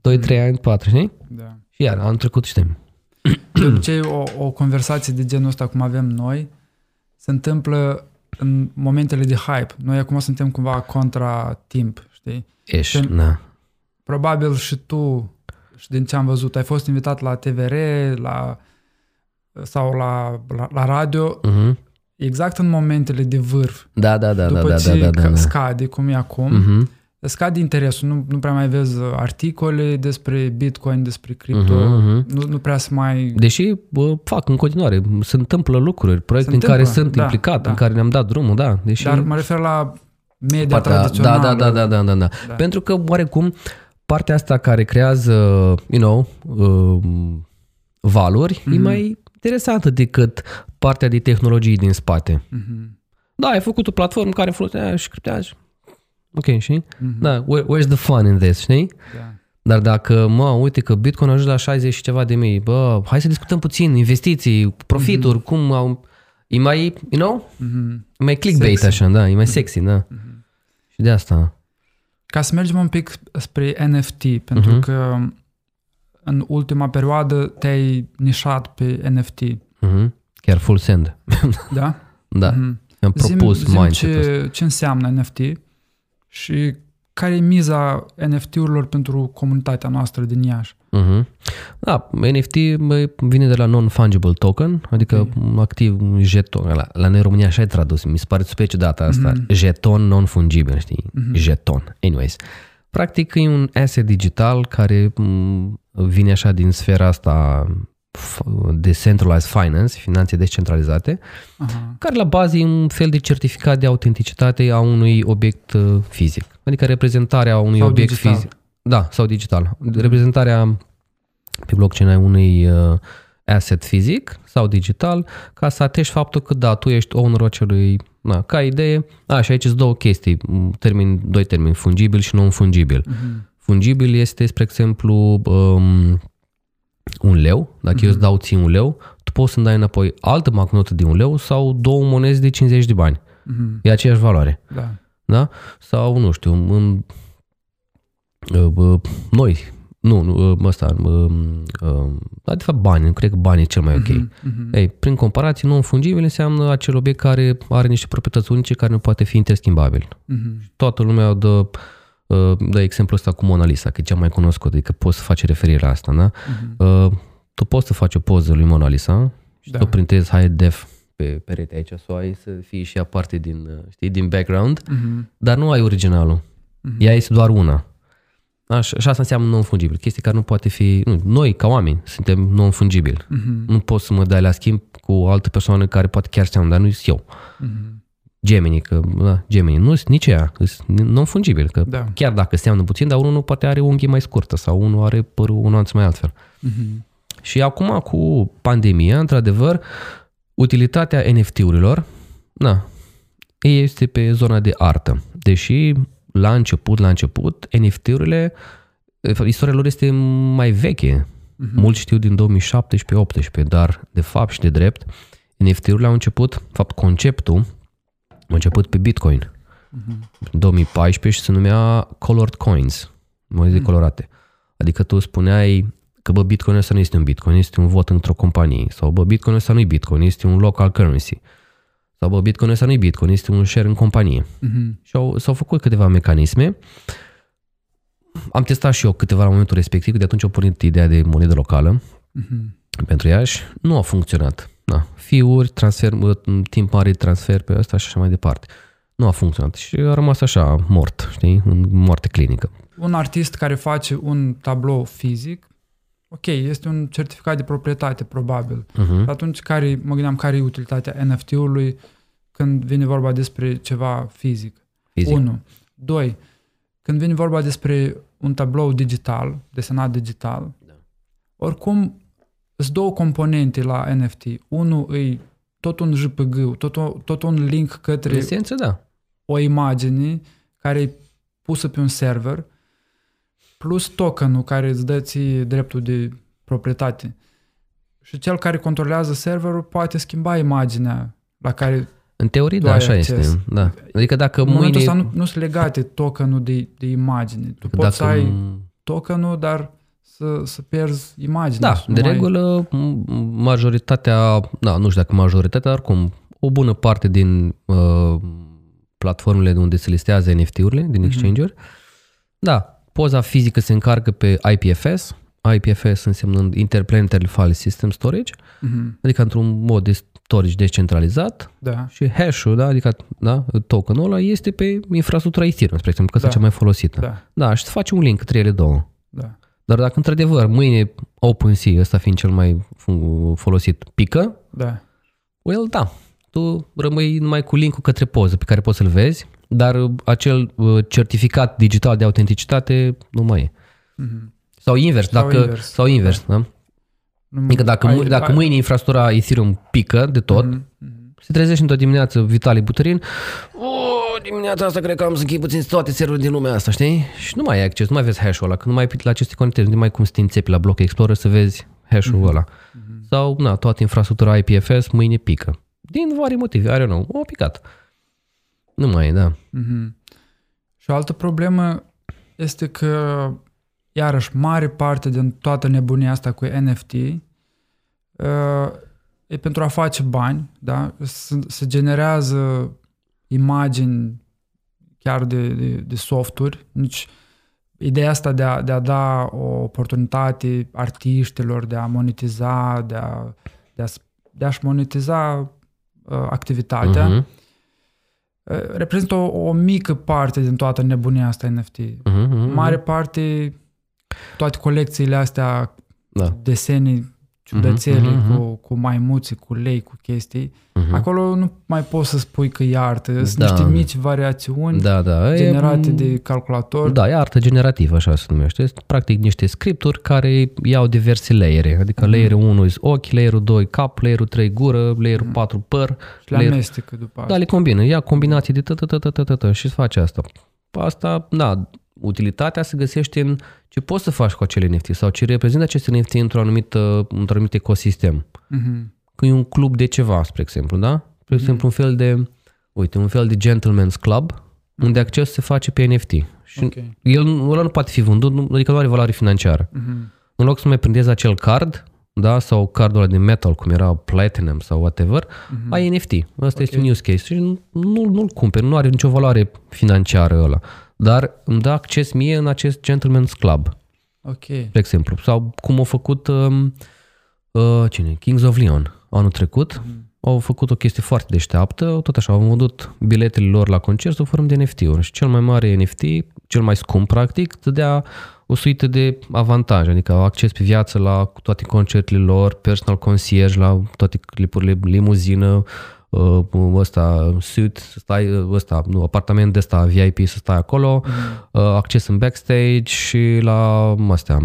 2-3 ani, 4, știi? Da. Și iar, am trecut știm. *clears throat* De obicei, o, o conversație de genul ăsta, cum avem noi, se întâmplă în momentele de hype. Noi acum suntem cumva contra timp, știi? Ești, na. Probabil și tu, și din ce am văzut, ai fost invitat la TVR, la sau la, la, la radio, uh-huh. Exact în momentele de vârf. Da, da, da. După da, ce da, da, da, da. scade, cum e acum, uh-huh. scade interesul. Nu, nu prea mai vezi articole despre Bitcoin, despre cripto. Uh-huh. Nu, nu prea să mai... Deși bă, fac în continuare, se întâmplă lucruri, proiecte se în întâmplă, care sunt da, implicat, da. în care ne-am dat drumul, da. Deși... Dar mă refer la media Partea, tradițională. Da, da, da, da, da, da, da. Pentru că, oarecum, partea asta care creează, you know, uh, valuri, mm-hmm. e mai interesantă decât partea de tehnologii din spate. Mm-hmm. Da, ai făcut o platformă care folosește și criptează. Ok, știi? Mm-hmm. Da, where, where's the fun in this, știi? Da. Dar dacă, mă, uite că Bitcoin a ajuns la 60 și ceva de mii, bă, hai să discutăm puțin, investiții, profituri, mm-hmm. cum au... E mai, you know? Mm-hmm. E mai clickbait sexy. așa, da, e mai mm-hmm. sexy, da. Mm-hmm. Și de asta. Ca să mergem un pic spre NFT, pentru mm-hmm. că în ultima perioadă te-ai nișat pe NFT. Mm-hmm. Chiar full send. Da? *laughs* da. Mm-hmm. Am propus zim, zim ce, ce înseamnă NFT și care e miza NFT-urilor pentru comunitatea noastră din Iași? Uh-huh. Da, NFT vine de la non-fungible token, adică okay. activ un jeton, la, la noi România așa e tradus, mi se pare super ciudată asta, uh-huh. jeton non-fungibil, știi? Uh-huh. Jeton. Anyways. Practic e un asset digital care vine așa din sfera asta de centralized finance, finanțe descentralizate, uh-huh. care la bază e un fel de certificat de autenticitate a unui obiect uh, fizic. Adică reprezentarea unui sau obiect digital. fizic. Da, sau digital. Reprezentarea pe blockchain a unui uh, asset fizic sau digital ca să atești faptul că da, tu ești ownerul acelui Na, ca idee, a, și aici sunt două chestii, termin, doi termeni, fungibil și non-fungibil. Uh-huh. Fungibil este, spre exemplu, um, un leu. Dacă uh-huh. eu îți dau ție un leu, tu poți să-mi dai înapoi altă bancnotă de un leu sau două monezi de 50 de bani. Uh-huh. E aceeași valoare. Da. da? Sau, nu știu, în, uh, noi, nu, nu ăsta, dar de fapt bani, cred că banii e cel mai ok. Uh-huh, uh-huh. Ei, prin comparație, non-fungibil înseamnă acel obiect care are niște proprietăți unice care nu poate fi interschimbabil. Uh-huh. Toată lumea dă, dă exemplul ăsta cu Mona Lisa, că e cea mai cunoscută, adică poți să faci referire la asta, da? Uh-huh. Tu poți să faci o poză lui Mona Lisa și da. tu printezi high def pe perete aici, să o ai să fie și ea parte din, știi, din background, uh-huh. dar nu ai originalul. Uh-huh. Ea este doar una. Așa, și asta înseamnă non-fungibil. Chestii care nu poate fi... Nu, noi, ca oameni, suntem non-fungibili. Uh-huh. Nu poți să mă dai la schimb cu o altă persoană care poate chiar seamănă, dar nu sunt eu. Uh-huh. Gemini, că da, Gemini, nu sunt nici ea, sunt non-fungibil, că da. chiar dacă seamănă puțin, dar unul nu poate are unghii mai scurtă sau unul are părul un anț mai altfel. Uh-huh. Și acum cu pandemia, într-adevăr, utilitatea NFT-urilor, na, este pe zona de artă. Deși la început, la început, NFT-urile, istoria lor este mai veche. Uh-huh. Mulți știu din 2017-18, dar de fapt și de drept, NFT-urile au început, fapt conceptul, a început pe Bitcoin. Uh-huh. În 2014 și se numea Colored Coins, monede uh-huh. colorate. Adică tu spuneai că bă, Bitcoin ăsta nu este un Bitcoin, este un vot într-o companie. Sau bă, Bitcoin ăsta nu e Bitcoin, este un local currency. Sau bă, Bitcoin ăsta nu e Bitcoin, este un share în companie. Uh-huh. Și au, s-au făcut câteva mecanisme. Am testat și eu câteva la momentul respectiv, de atunci au pornit ideea de monedă locală uh-huh. pentru Iași. Nu a funcționat. Da. Fiuri, transfer, timp mare transfer pe ăsta și așa mai departe. Nu a funcționat și a rămas așa mort, știi, în moarte clinică. Un artist care face un tablou fizic, ok, este un certificat de proprietate, probabil. Uh-huh. Atunci, care, mă gândeam care e utilitatea NFT-ului când vine vorba despre ceva fizic. fizic. Unu. Doi, când vine vorba despre un tablou digital, desenat digital, da. oricum sunt două componente la NFT. Unul e tot un JPG, tot, o, tot un link către esență, da. o imagine care e pusă pe un server, plus tokenul care îți dă ție dreptul de proprietate. Și cel care controlează serverul poate schimba imaginea la care În teorie, da, așa acces. este. Da. Adică dacă în mâine... ăsta nu, nu sunt legate tokenul de, de imagine. Tu dacă poți să ai tokenul, dar să, să pierzi imaginea. Da, de mai... regulă, majoritatea, da, nu știu dacă majoritatea, dar cum, o bună parte din uh, platformele de unde se listează NFT-urile, din mm-hmm. exchange-uri, da, poza fizică se încarcă pe IPFS, IPFS însemnând Interplanetary File System Storage, mm-hmm. adică într-un mod de storage descentralizat da. și hash-ul, da, adică da, tokenul ăla este pe infrastructura Ethereum, spre exemplu, că da. cea mai folosită. Da. da, și face un link între ele două. Da. Dar dacă într-adevăr mâine OpenSea, ăsta fiind cel mai folosit, pică, da. well, da, tu rămâi numai cu linkul către poză pe care poți să-l vezi, dar acel uh, certificat digital de autenticitate nu mai e. Mm-hmm. Sau invers, sau dacă, invers. Sau invers da. Da? Adică dacă, ai, dacă ai, mâine infrastructura Ethereum pică de tot, mm-hmm. se trezește într-o dimineață Vitali Buterin, o, dimineața asta cred că am să închei puțin toate serverele din lumea asta, știi? Și nu mai ai acces, nu mai vezi hash-ul ăla, că nu mai la aceste conectezi, nu mai cum să te înțepi la Block Explorer să vezi hash-ul mm-hmm. ăla. Mm-hmm. Sau, na, toată infrastructura IPFS mâine pică. Din vari motive, are nou, o picat. Nu mai e, da. Mm-hmm. Și o altă problemă este că iarăși, mare parte din toată nebunia asta cu NFT uh, e pentru a face bani, da? Se, se generează imagini chiar de, de, de softuri. Nici ideea asta de a, de a da o oportunitate artiștilor de a monetiza, de, a, de, a, de a-și monetiza uh, activitatea, uh-huh. uh, reprezintă o, o mică parte din toată nebunia asta NFT. Uh-huh, uh-huh. Mare parte toate colecțiile astea, da. desene ciudățele uh-huh, uh-huh. cu, cu maimuțe, cu lei, cu chestii. Uh-huh. Acolo nu mai poți să spui că e artă. Sunt da. niște mici variațiuni da, da. generate e, de calculator. Da, e artă generativă, așa se numește. Este practic niște scripturi care iau diverse layere. Adică uh-huh. layerul 1 e ochi, layerul 2 cap, layerul 3 gură, layerul uh-huh. 4 păr. Și le layer... amestecă după asta. Da, le combină. Ia combinații de tătă și face asta. Asta, da, utilitatea se găsește în ce poți să faci cu acele NFT sau ce reprezintă aceste NFT într-un anumit, într-un anumit ecosistem. Uh-huh. Că e un club de ceva, spre exemplu, da? Spre uh-huh. exemplu, un fel de, uite, un fel de gentleman's club uh-huh. unde acces se face pe NFT. Și okay. el ăla nu poate fi vândut, adică nu are valoare financiară. Uh-huh. În loc să mai prindezi acel card, da, sau cardul ăla de metal, cum era Platinum sau whatever, uh-huh. ai NFT. Asta okay. este un use case și nu, nu-l cumperi, nu are nicio valoare financiară ăla dar îmi dă acces mie în acest gentleman's club. Ok. De exemplu. Sau cum au făcut um, uh, cine? Kings of Leon anul trecut. Mm. Au făcut o chestie foarte deșteaptă, tot așa, au vândut biletele lor la concert sub formă de NFT-uri și cel mai mare NFT, cel mai scump practic, te dea o suită de avantaje, adică au acces pe viață la toate concertele lor, personal concierge la toate clipurile, limuzină, uh, ăsta, suit, să stai, ăsta, nu, apartament de ăsta VIP să stai acolo, mm. uh, acces în backstage și la astea,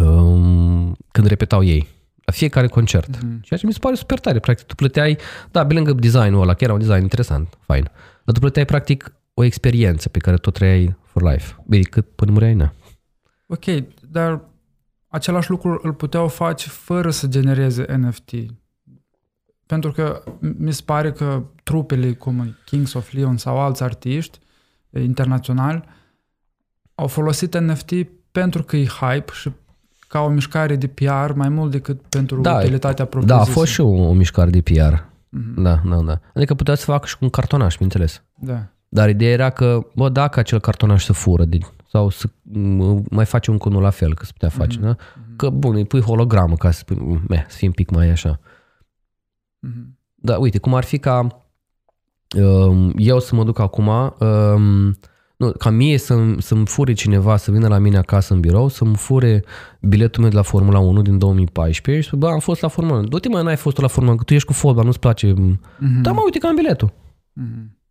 um, când repetau ei la fiecare concert. Mm-hmm. Ceea ce mi se pare super tare. Practic, tu plăteai, da, pe lângă designul ăla, că era un design interesant, fain, dar tu plăteai practic o experiență pe care tu trăiai for life. Bine, cât până mureai, na. Ok, dar același lucru îl puteau face fără să genereze NFT. Pentru că mi se pare că trupele cum Kings of Leon sau alți artiști internaționali au folosit NFT pentru că e hype și ca o mișcare de PR mai mult decât pentru da, utilitatea propriu Da, a fost și o, o mișcare de PR. Mm-hmm. Da, da, da. Adică putea să facă și cu un cartonaș, bineînțeles. Da. Dar ideea era că, bă, dacă acel cartonaș se fură de, sau să mai face un cunul la fel, că se putea face, mm-hmm. da? Mhm. Că, bun, îi pui hologramă ca să, spui, meh, să fie un pic mai așa. Mm-hmm. Da, uite, cum ar fi ca um, eu să mă duc acum, um, nu, ca mie să, să-mi fure cineva să vină la mine acasă în birou, să-mi fure biletul meu de la Formula 1 din 2014 și să bă, am fost la Formula 1. Du-te mai n-ai fost la Formula 1, că tu ești cu fotbal, nu-ți place. Mm-hmm. Da, mă, uite că am biletul. Mm-hmm.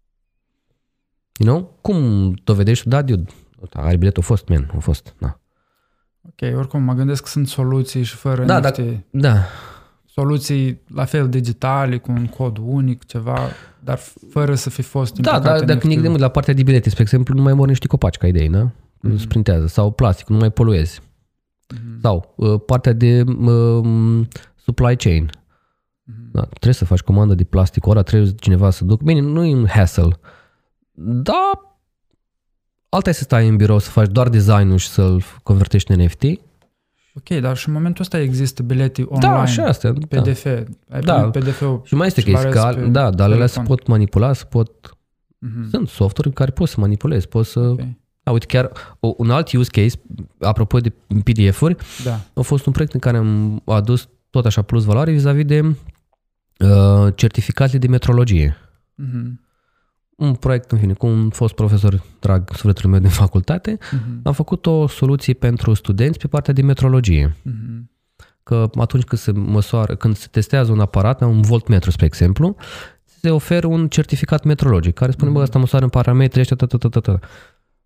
You know? Cum dovedești? Da, dude, are biletul, a fost, man, a fost, da. Ok, oricum mă gândesc că sunt soluții și fără da, niște... Da, da soluții la fel digitale, cu un cod unic, ceva, dar fără să fi fost Da, dar dacă ne gândim la partea de bilete, spre exemplu, nu mai mor niște copaci ca idei, nu? Mm-hmm. Sprintează. Sau plastic, nu mai poluezi. Mm-hmm. Sau uh, partea de uh, supply chain. Mm-hmm. Da, trebuie să faci comandă de plastic, ora trebuie cineva să duc. Bine, nu e un hassle, dar alta e să stai în birou să faci doar designul și să-l convertești în NFT. Ok, dar și în momentul ăsta există bilete da, online, da, și astea, PDF, da. ai da. PDF-ul și mai este și chestia, că, da, dar alea se pot manipula, se pot, mm-hmm. sunt software care poți să manipulezi, poți să, okay. da, uite, chiar un alt use case, apropo de PDF-uri, da. a fost un proiect în care am adus tot așa plus valoare vis-a-vis de uh, certificatele de metrologie. Mm-hmm un proiect, în fine, cu un fost profesor drag sufletul meu din facultate, uh-huh. am făcut o soluție pentru studenți pe partea de metrologie. Uh-huh. Că atunci când se măsoară, când se testează un aparat, un voltmetru, spre exemplu, se oferă un certificat metrologic care spune, uh-huh. bă, asta măsoară în parametri ăștia,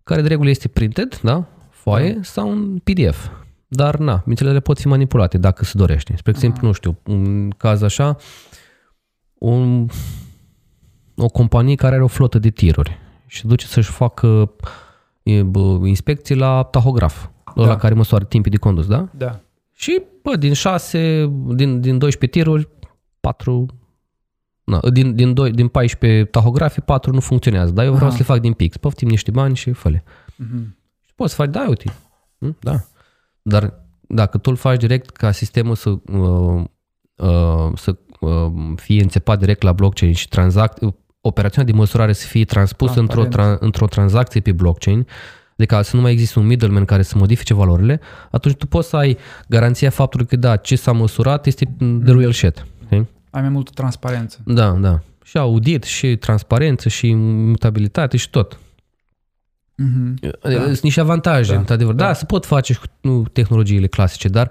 care de regulă este printed, da? Foaie uh-huh. sau un PDF. Dar, na, mințelele pot fi manipulate dacă se dorește. Spre exemplu, uh-huh. nu știu, un caz așa, un o companie care are o flotă de tiruri și duce să-și facă inspecții la tahograf, da. la care măsoară timpii de condus, da? Da. Și, bă, din 6, din, din 12 tiruri, 4, na, din, din, 2, din 14 tahografe, 4 nu funcționează, dar eu vreau Aha. să le fac din pix. Poftim niște bani și fă uh-huh. Și poți să faci, da, uite, hm? da. Dar dacă tu îl faci direct ca sistemul să, uh, uh, să uh, fie înțepat direct la blockchain și transact, operațiunea de măsurare să fie transpusă într-o, tra- într-o tranzacție pe blockchain, adică să nu mai există un middleman care să modifice valorile, atunci tu poți să ai garanția faptului că da, ce s-a măsurat este the real shit. Okay? Ai mai multă transparență. Da, da. Și audit, și transparență, și mutabilitate și tot. Mm-hmm. Da. Sunt niște avantaje, da. într-adevăr. Da. da, se pot face și cu tehnologiile clasice, dar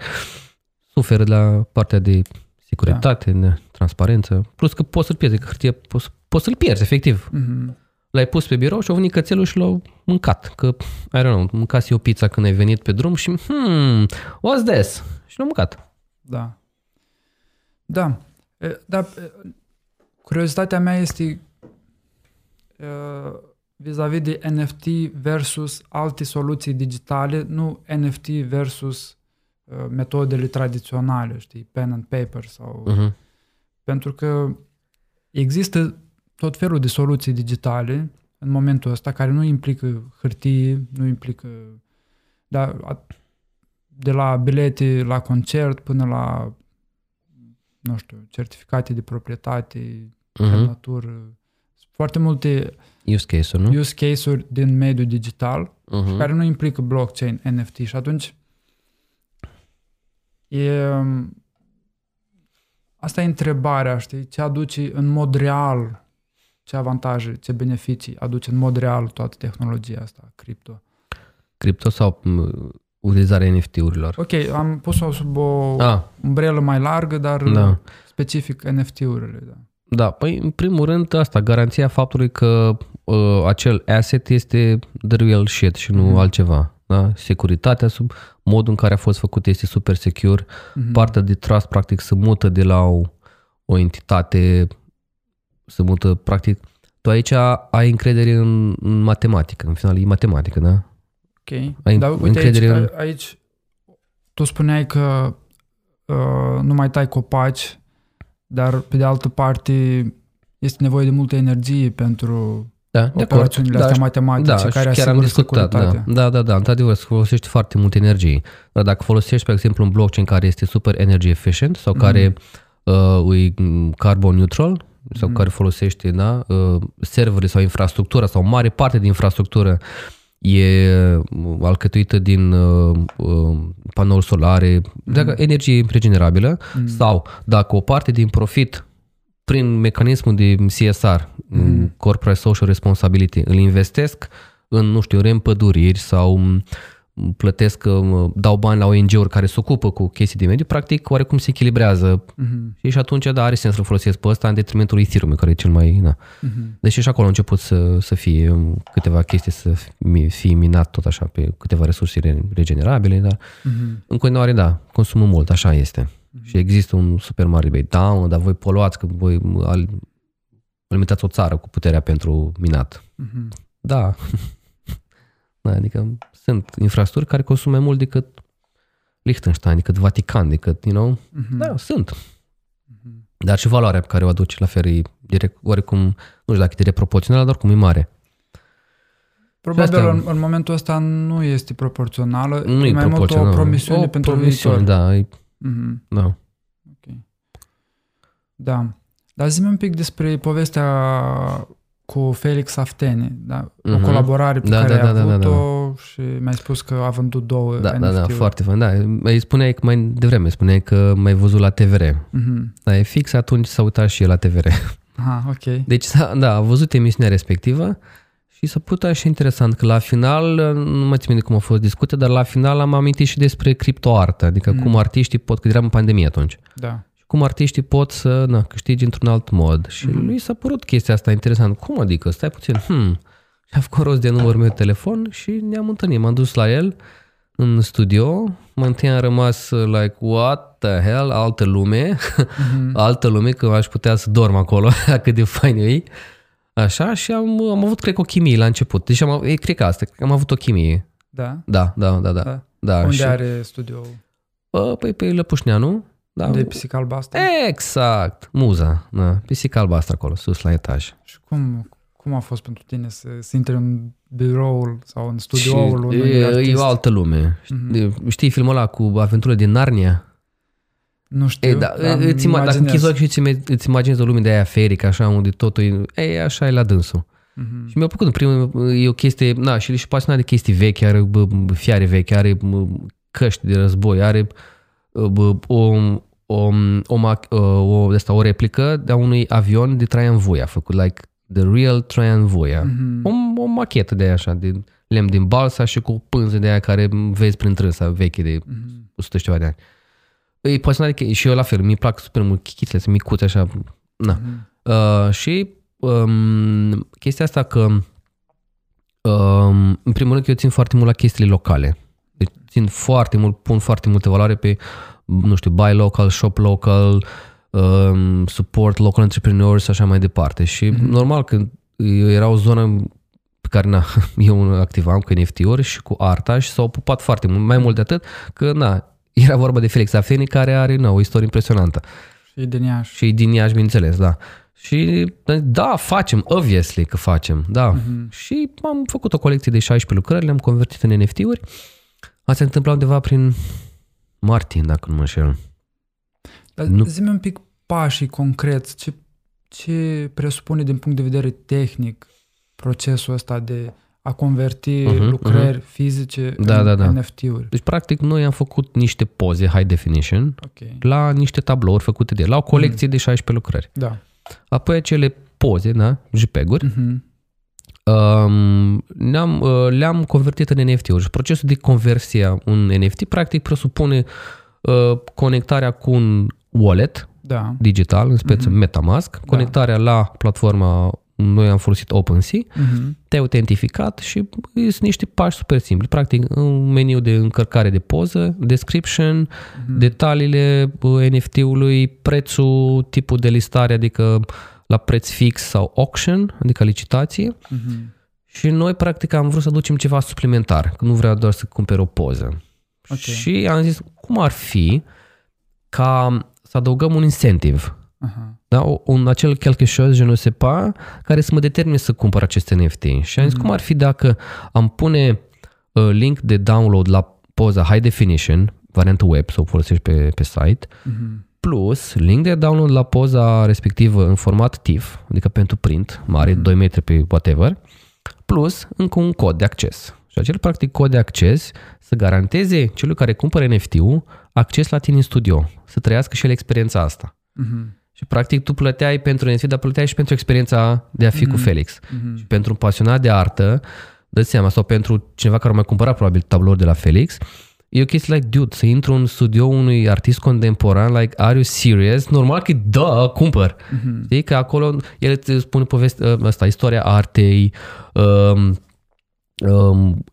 suferă de la partea de securitate, da. de transparență. Plus că poți să-l pierzi, că hârtie poți, poți să-l pierzi, efectiv. Mm-hmm. L-ai pus pe birou și au venit cățelul și l-au mâncat. Că, I don't know, mâncase o pizza când ai venit pe drum și, hmm, what's this? Și l-au mâncat. Da. Da. Dar curiozitatea mea este vis-a-vis de NFT versus alte soluții digitale, nu NFT versus metodele tradiționale, știi, pen and paper sau... Uh-huh. Pentru că există tot felul de soluții digitale în momentul ăsta care nu implică hârtie, nu implică da, de la bilete la concert până la nu știu, certificate de proprietate, uh-huh. semnătură, foarte multe use case-uri, nu? use case-uri din mediul digital uh-huh. care nu implică blockchain, NFT și atunci e Asta e întrebarea, știi? Ce aduce în mod real, ce avantaje, ce beneficii aduce în mod real toată tehnologia asta, cripto? Cripto sau utilizarea NFT-urilor? Ok, am pus-o sub o ah. umbrelă mai largă, dar da. specific NFT-urile, da. Da, păi în primul rând asta, garanția faptului că uh, acel asset este the real shit și nu mm. altceva. Da? Securitatea sub modul în care a fost făcut este super secure. Mm-hmm. Partea de trust practic se mută de la o, o entitate, se mută practic. Tu aici ai încredere în, în matematică, în final e matematică, da? Ok. Ai Dar uite încredere aici, în... aici tu spuneai că uh, nu mai tai copaci, dar pe de altă parte este nevoie de multă energie pentru da, operațiunile astea da, matematice da, care chiar am discutat, da, da, da, da, într-adevăr, se folosește foarte mult energie. Dar dacă folosești, pe exemplu, un blockchain care este super energy efficient sau mm-hmm. care uh, e carbon neutral sau mm-hmm. care folosește da, uh, servere sau infrastructura sau mare parte din infrastructură e uh, alcătuită din uh, uh, panouri solare, mm-hmm. dacă energie regenerabilă mm-hmm. sau dacă o parte din profit prin mecanismul de CSR, mm. Corporate Social Responsibility, îl investesc în, nu știu, reîmpăduriri sau plătesc, uh, dau bani la ONG-uri care se ocupă cu chestii de mediu, practic oarecum se echilibrează mm-hmm. și, și atunci da, are sens să-l folosesc pe ăsta în detrimentul Ethereum, care e cel mai... Na. Mm-hmm. Deși și acolo a început să, să fie um, câteva chestii să fie minat tot așa pe câteva resurse regenerabile, dar mm-hmm. în continuare, da, consumă mult, așa este. Și există un super mare debate. Da, dar voi poluați, că voi alimentați o țară cu puterea pentru minat. Mm-hmm. Da. *laughs* da. Adică sunt infrastructuri care consumă mai mult decât Liechtenstein, decât Vatican, decât, you know, mm-hmm. da, sunt. Mm-hmm. Dar și valoarea pe care o aduce la fel e direct, oricum, nu știu dacă e direct proporțională, dar cum e mare. Probabil astea, în, în momentul ăsta nu este proporțională, nu e mai mult o promisiune o pentru promisiune, viitor. Da, e, mm-hmm. da. Okay. Da. Dar zi un pic despre povestea cu Felix Afteni, da? Uh-huh. o mhm. colaborare pe da, care da, ai da, avut-o da, da, da. și mi-ai spus că a vândut două Da, NFT-uri. da, da, foarte fain. Da, îi spuneai că mai devreme, spuneai că mai văzut la TVR. Uh-huh. Da, e fix atunci s-a uitat și el la TVR. Aha, ok. Deci, da, a văzut emisiunea respectivă și s-a putut așa interesant că la final, nu mai țin minte cum a fost discuție, dar la final am amintit și despre criptoartă, adică mm. cum artiștii pot, că eram în pandemie atunci. Da cum artiștii pot să na, câștigi într-un alt mod. Și mm-hmm. lui s-a părut chestia asta interesant. Cum adică? Stai puțin. Hmm. Și a făcut rost de numărul meu de telefon și ne-am întâlnit. M-am dus la el în studio. Mă întâi am rămas like, what the hell, altă lume, mm-hmm. *laughs* altă lume, că aș putea să dorm acolo, *laughs* cât de fain e. Așa, și am, am avut, cred că, o chimie la început. Deci am, e, cred că asta, cred că am avut o chimie. Da? Da, da, da, da. da. da Unde și, are studioul? Păi pe Lăpușneanu, da. De pisică albastră? Exact, muza, da. pisică albastră acolo, sus la etaj. Și cum, cum a fost pentru tine să, să intri în biroul sau în studioul unui e, artist? E o altă lume. Mm-hmm. Știi filmul ăla cu aventură din Narnia? Nu știu, e, da, îți, ima, dacă închizi ochii și îți, îți imaginezi o lume de aia ferică, așa, unde totul e, e așa e la dânsul. Mm-hmm. Și mi-a plăcut în primul, e o chestie, na, și el și pasionat de chestii vechi, are bă, fiare vechi, are căști de război, are bă, o, o, o, o, asta, o replică de a unui avion de Traian Voia, făcut like the real Traian Voia. Mm-hmm. O, o machetă de așa, de lemn din balsa și cu pânză de aia care vezi prin trânsa veche de mm-hmm. 100 și ceva de ani. E pasionat de și eu la fel, mi plac super mult chichițele, sunt micuțe așa. Na. Mm-hmm. Uh, și um, chestia asta că um, în primul rând eu țin foarte mult la chestiile locale. Deci țin foarte mult, pun foarte multă valoare pe nu știu, buy local, shop local, um, support local entrepreneurs și așa mai departe. Și mm-hmm. normal că era o zonă pe care na, *laughs* eu activam cu NFT-uri și cu arta și s-au pupat foarte mult, mai mult de atât, că na, era vorba de Felix Afeni care are na, o istorie impresionantă. Și din Iași. Și din Iași, bineînțeles, da. Și da, facem, obviously că facem, da. Mm-hmm. Și am făcut o colecție de 16 lucrări, le-am convertit în NFT-uri. Asta se întâmplat undeva prin martie, dacă nu mă înșel. Dar nu... zi un pic pașii concreți, ce, ce presupune din punct de vedere tehnic procesul ăsta de a converti uh-huh, lucrări uh-huh. fizice da, în da, da. NFT-uri. Deci, practic, noi am făcut niște poze high definition okay. la niște tablouri făcute de la o colecție mm. de 16 lucrări. Da. Apoi acele poze, da, JPEG-uri, uh-huh. um, le-am, uh, le-am convertit în NFT-uri și procesul de conversie a un NFT practic presupune uh, conectarea cu un wallet da. digital, în speță uh-huh. Metamask, da. conectarea la platforma noi am folosit OpenSea, uh-huh. te-ai autentificat și sunt niște pași super simpli. Practic, un meniu de încărcare de poză, description, uh-huh. detaliile uh, NFT-ului, prețul, tipul de listare, adică la preț fix sau auction, adică licitație. Uh-huh. Și noi, practic, am vrut să aducem ceva suplimentar, că nu vreau doar să cumperi o poză. Okay. Și am zis, cum ar fi ca să adăugăm un incentive Uh-huh. Da? Un acel quelque chose, je ne sais pas, care să mă determine să cumpăr aceste NFT. Și am zis, uh-huh. cum ar fi dacă am pune uh, link de download la poza high definition, variantă web, să o folosești pe, pe site, uh-huh. plus link de download la poza respectivă în format TIFF, adică pentru print, mare, uh-huh. 2 metri pe whatever, plus încă un cod de acces. Și acel practic cod de acces să garanteze celui care cumpără NFT-ul acces la tine în studio, să trăiască și el experiența asta. Uh-huh. Și practic tu plăteai pentru NFT, dar plăteai și pentru experiența de a fi mm-hmm. cu Felix. Mm-hmm. Și pentru un pasionat de artă, dă seama, sau pentru cineva care a mai cumpărat probabil tablouri de la Felix, e o chestie like, dude, să intru în studio unui artist contemporan, like, are you serious? Normal că da, cumpăr. Mm-hmm. Știi? Că acolo el îți spune povestea asta, istoria artei, um, um,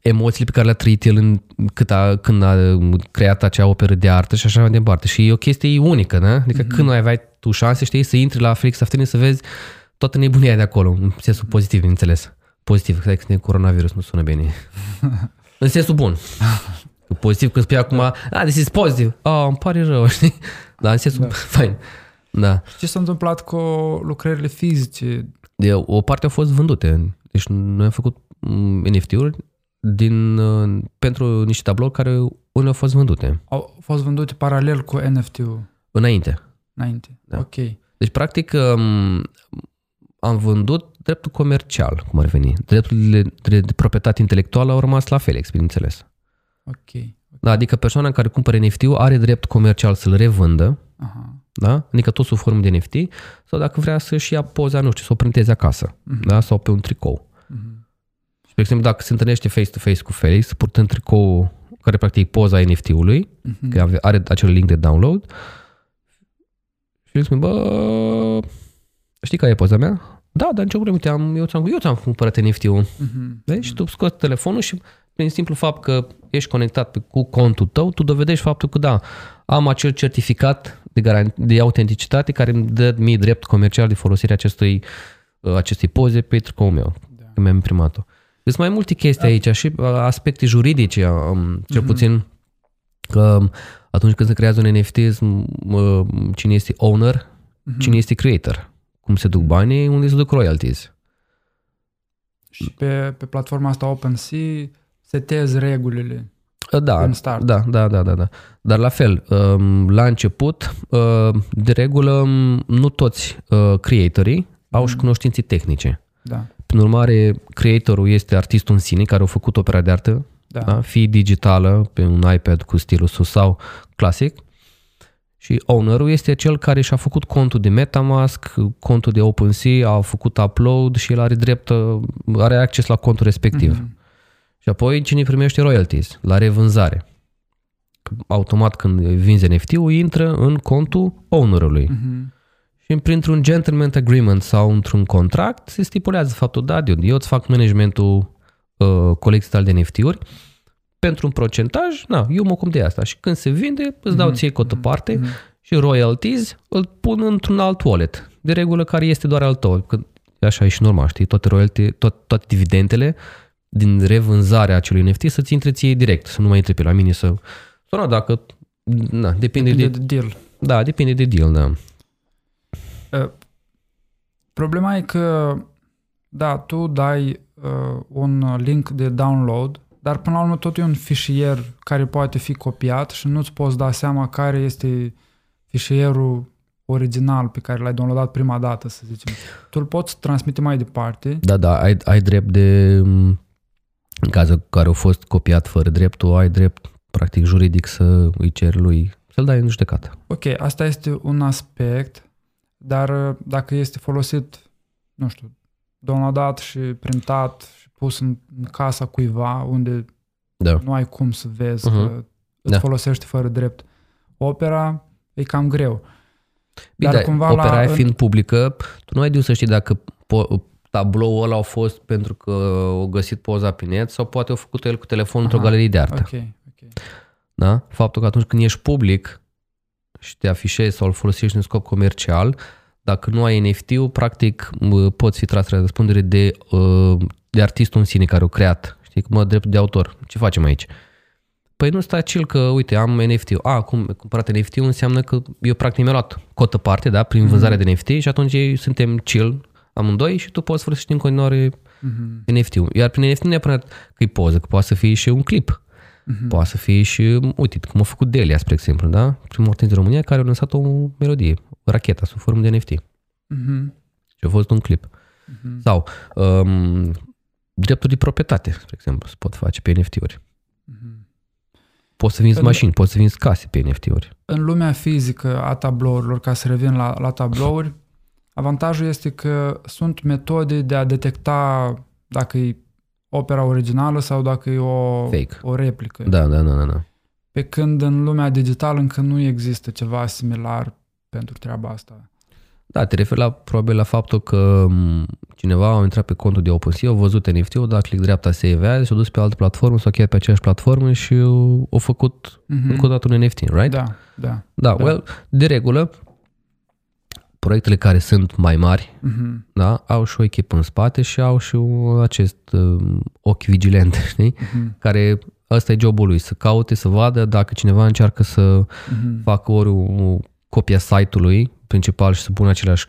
emoțiile pe care le-a trăit el în, cât a, când a creat acea operă de artă și așa mai departe. Și e o chestie unică, da? Adică mm-hmm. când nu aveai tu șanse, știi, să intri la Felix Aftini să vezi toată nebunia de acolo, în sensul pozitiv, înțeles. Pozitiv, că când e coronavirus nu sună bine. *laughs* în sensul bun. Pozitiv, când spui acum, ah, this is positive. Oh, îmi pare rău, *laughs* știi? Dar în sensul da. fain. Da. Ce s-a întâmplat cu lucrările fizice? De, o parte au fost vândute. Deci noi am făcut mm, NFT-uri din, uh, pentru niște tablouri care unele au fost vândute. Au fost vândute paralel cu NFT-ul? Înainte. Înainte, da. ok. Deci, practic, um, am vândut dreptul comercial, cum ar veni. Drepturile de, de proprietate intelectuală au rămas la fel, bineînțeles. Ok. Da, adică persoana care cumpără NFT-ul are drept comercial să-l revândă, Aha. Da? adică tot sub formă de NFT, sau dacă vrea să-și ia poza, nu știu, să o printeze acasă, uh-huh. da? sau pe un tricou. Uh-huh. Și, de exemplu, dacă se întâlnește face-to-face cu Felix, purtând tricou care practic poza NFT-ului, uh-huh. că are acel link de download, și îmi spune, bă, știi care e poza mea? Da, dar nicio problemă, uite, am, eu, ți-am, eu ți-am cumpărat NFT-ul. Uh-huh. Deci tu scoți telefonul și prin simplu fapt că ești conectat cu contul tău, tu dovedești faptul că da, am acel certificat de, garan- de autenticitate care îmi dă mie drept comercial de folosire acestui, uh, acestei poze pe tricoul meu, da. că mi-am imprimat-o. Sunt mai multe chestii da. aici și uh, aspecte juridice, cel uh-huh. puțin că atunci când se creează un NFT, cine este owner, uh-huh. cine este creator, cum se duc banii, unde se duc royalties. Și pe, pe platforma asta OpenSea setezi regulile da, în start. Da, da, da, da, da. Dar la fel, um, la început, uh, de regulă, um, nu toți uh, creatorii au și mm. cunoștințe tehnice. Da. Prin urmare, creatorul este artistul în sine care a făcut opera de artă, da. Da? fie digitală, pe un iPad cu stilusul sau clasic, și ownerul este cel care și-a făcut contul de Metamask, contul de OpenSea, a făcut upload și el are drept, are acces la contul respectiv. Mm-hmm. Și apoi cine primește royalties la revânzare. Automat când vinzi NFT-ul, intră în contul ownerului. Mm-hmm. Și printr-un gentleman agreement sau într-un contract se stipulează faptul, da, eu îți fac managementul uh, colecției tale de NFT-uri, pentru un procentaj, na, eu mă ocup de asta. Și când se vinde, îți dau mm-hmm. ție cotă parte mm-hmm. și royalties îl pun într-un alt wallet, de regulă care este doar al tău. Că așa e și normal, știi, toate royalty, tot, toate dividendele din revânzarea acelui NFT să-ți intre ție direct, să nu mai intre pe la mine să... Sau nu, dacă... Na, depinde, depinde de, de deal. Da, depinde de deal, da. Uh, problema e că, da, tu dai uh, un link de download, dar până la urmă tot e un fișier care poate fi copiat și nu-ți poți da seama care este fișierul original pe care l-ai downloadat prima dată, să zicem. Tu îl poți transmite mai departe. Da, da, ai, ai drept de în cazul în care a fost copiat fără drept, tu ai drept practic juridic să îi ceri lui, să-l dai în judecată. Ok, asta este un aspect, dar uh, dacă este folosit, nu știu, downloadat și printat și pus în, casa cuiva unde da. nu ai cum să vezi uh-huh. că îți da. folosești fără drept opera, e cam greu. Bine, dar cumva opera la, fiind publică, tu nu ai de să știi dacă po- tabloul ăla a fost pentru că au găsit poza pe net sau poate au făcut el cu telefonul într-o galerie de artă. Okay, okay. Da? Faptul că atunci când ești public și te afișezi sau îl folosești în scop comercial, dacă nu ai NFT-ul, practic poți fi tras la răspundere de, uh, de artistul în sine care o creat. Știi, mă, drept de autor. Ce facem aici? Păi nu stai chill că, uite, am NFT-ul. A, cum cumpărat NFT-ul înseamnă că eu practic mi-am luat cotă parte, da, prin vânzarea mm-hmm. de NFT și atunci ei suntem chill amândoi și tu poți folosi în continuare uh-huh. NFT-ul. Iar prin NFT nu neapărat că e poză, că poate să fie și un clip. Uh-huh. Poate să fie și, uite, cum a făcut Delia, spre exemplu, da? Primul artist din România care a lansat o melodie, racheta, sub formă de NFT. Uh-huh. Și a fost un clip. Uh-huh. Sau um, drepturi de proprietate, spre exemplu, se pot face pe NFT-uri. Uh-huh. Poți să vinzi în, mașini, poți să vinzi case pe NFT-uri. În lumea fizică a tablourilor, ca să revin la, la tablouri, Avantajul este că sunt metode de a detecta dacă e opera originală sau dacă e o, Fake. o replică. Da, da, da, da, da. Pe când în lumea digitală încă nu există ceva similar pentru treaba asta. Da, te referi la, probabil la faptul că cineva a intrat pe contul de OpenSea, a văzut NFT-ul, dat click dreapta Save As, s-a dus pe altă platformă sau chiar pe aceeași platformă și a făcut mm-hmm. încă o dată un NFT, right? Da, da. Da, da. well, de regulă, proiectele care sunt mai mari, uh-huh. da, au și o echipă în spate și au și acest uh, ochi vigilent, *laughs* știi? Uh-huh. Care ăsta e jobul lui, să caute, să vadă dacă cineva încearcă să uh-huh. facă ori o copia site-ului principal și să pună aceleași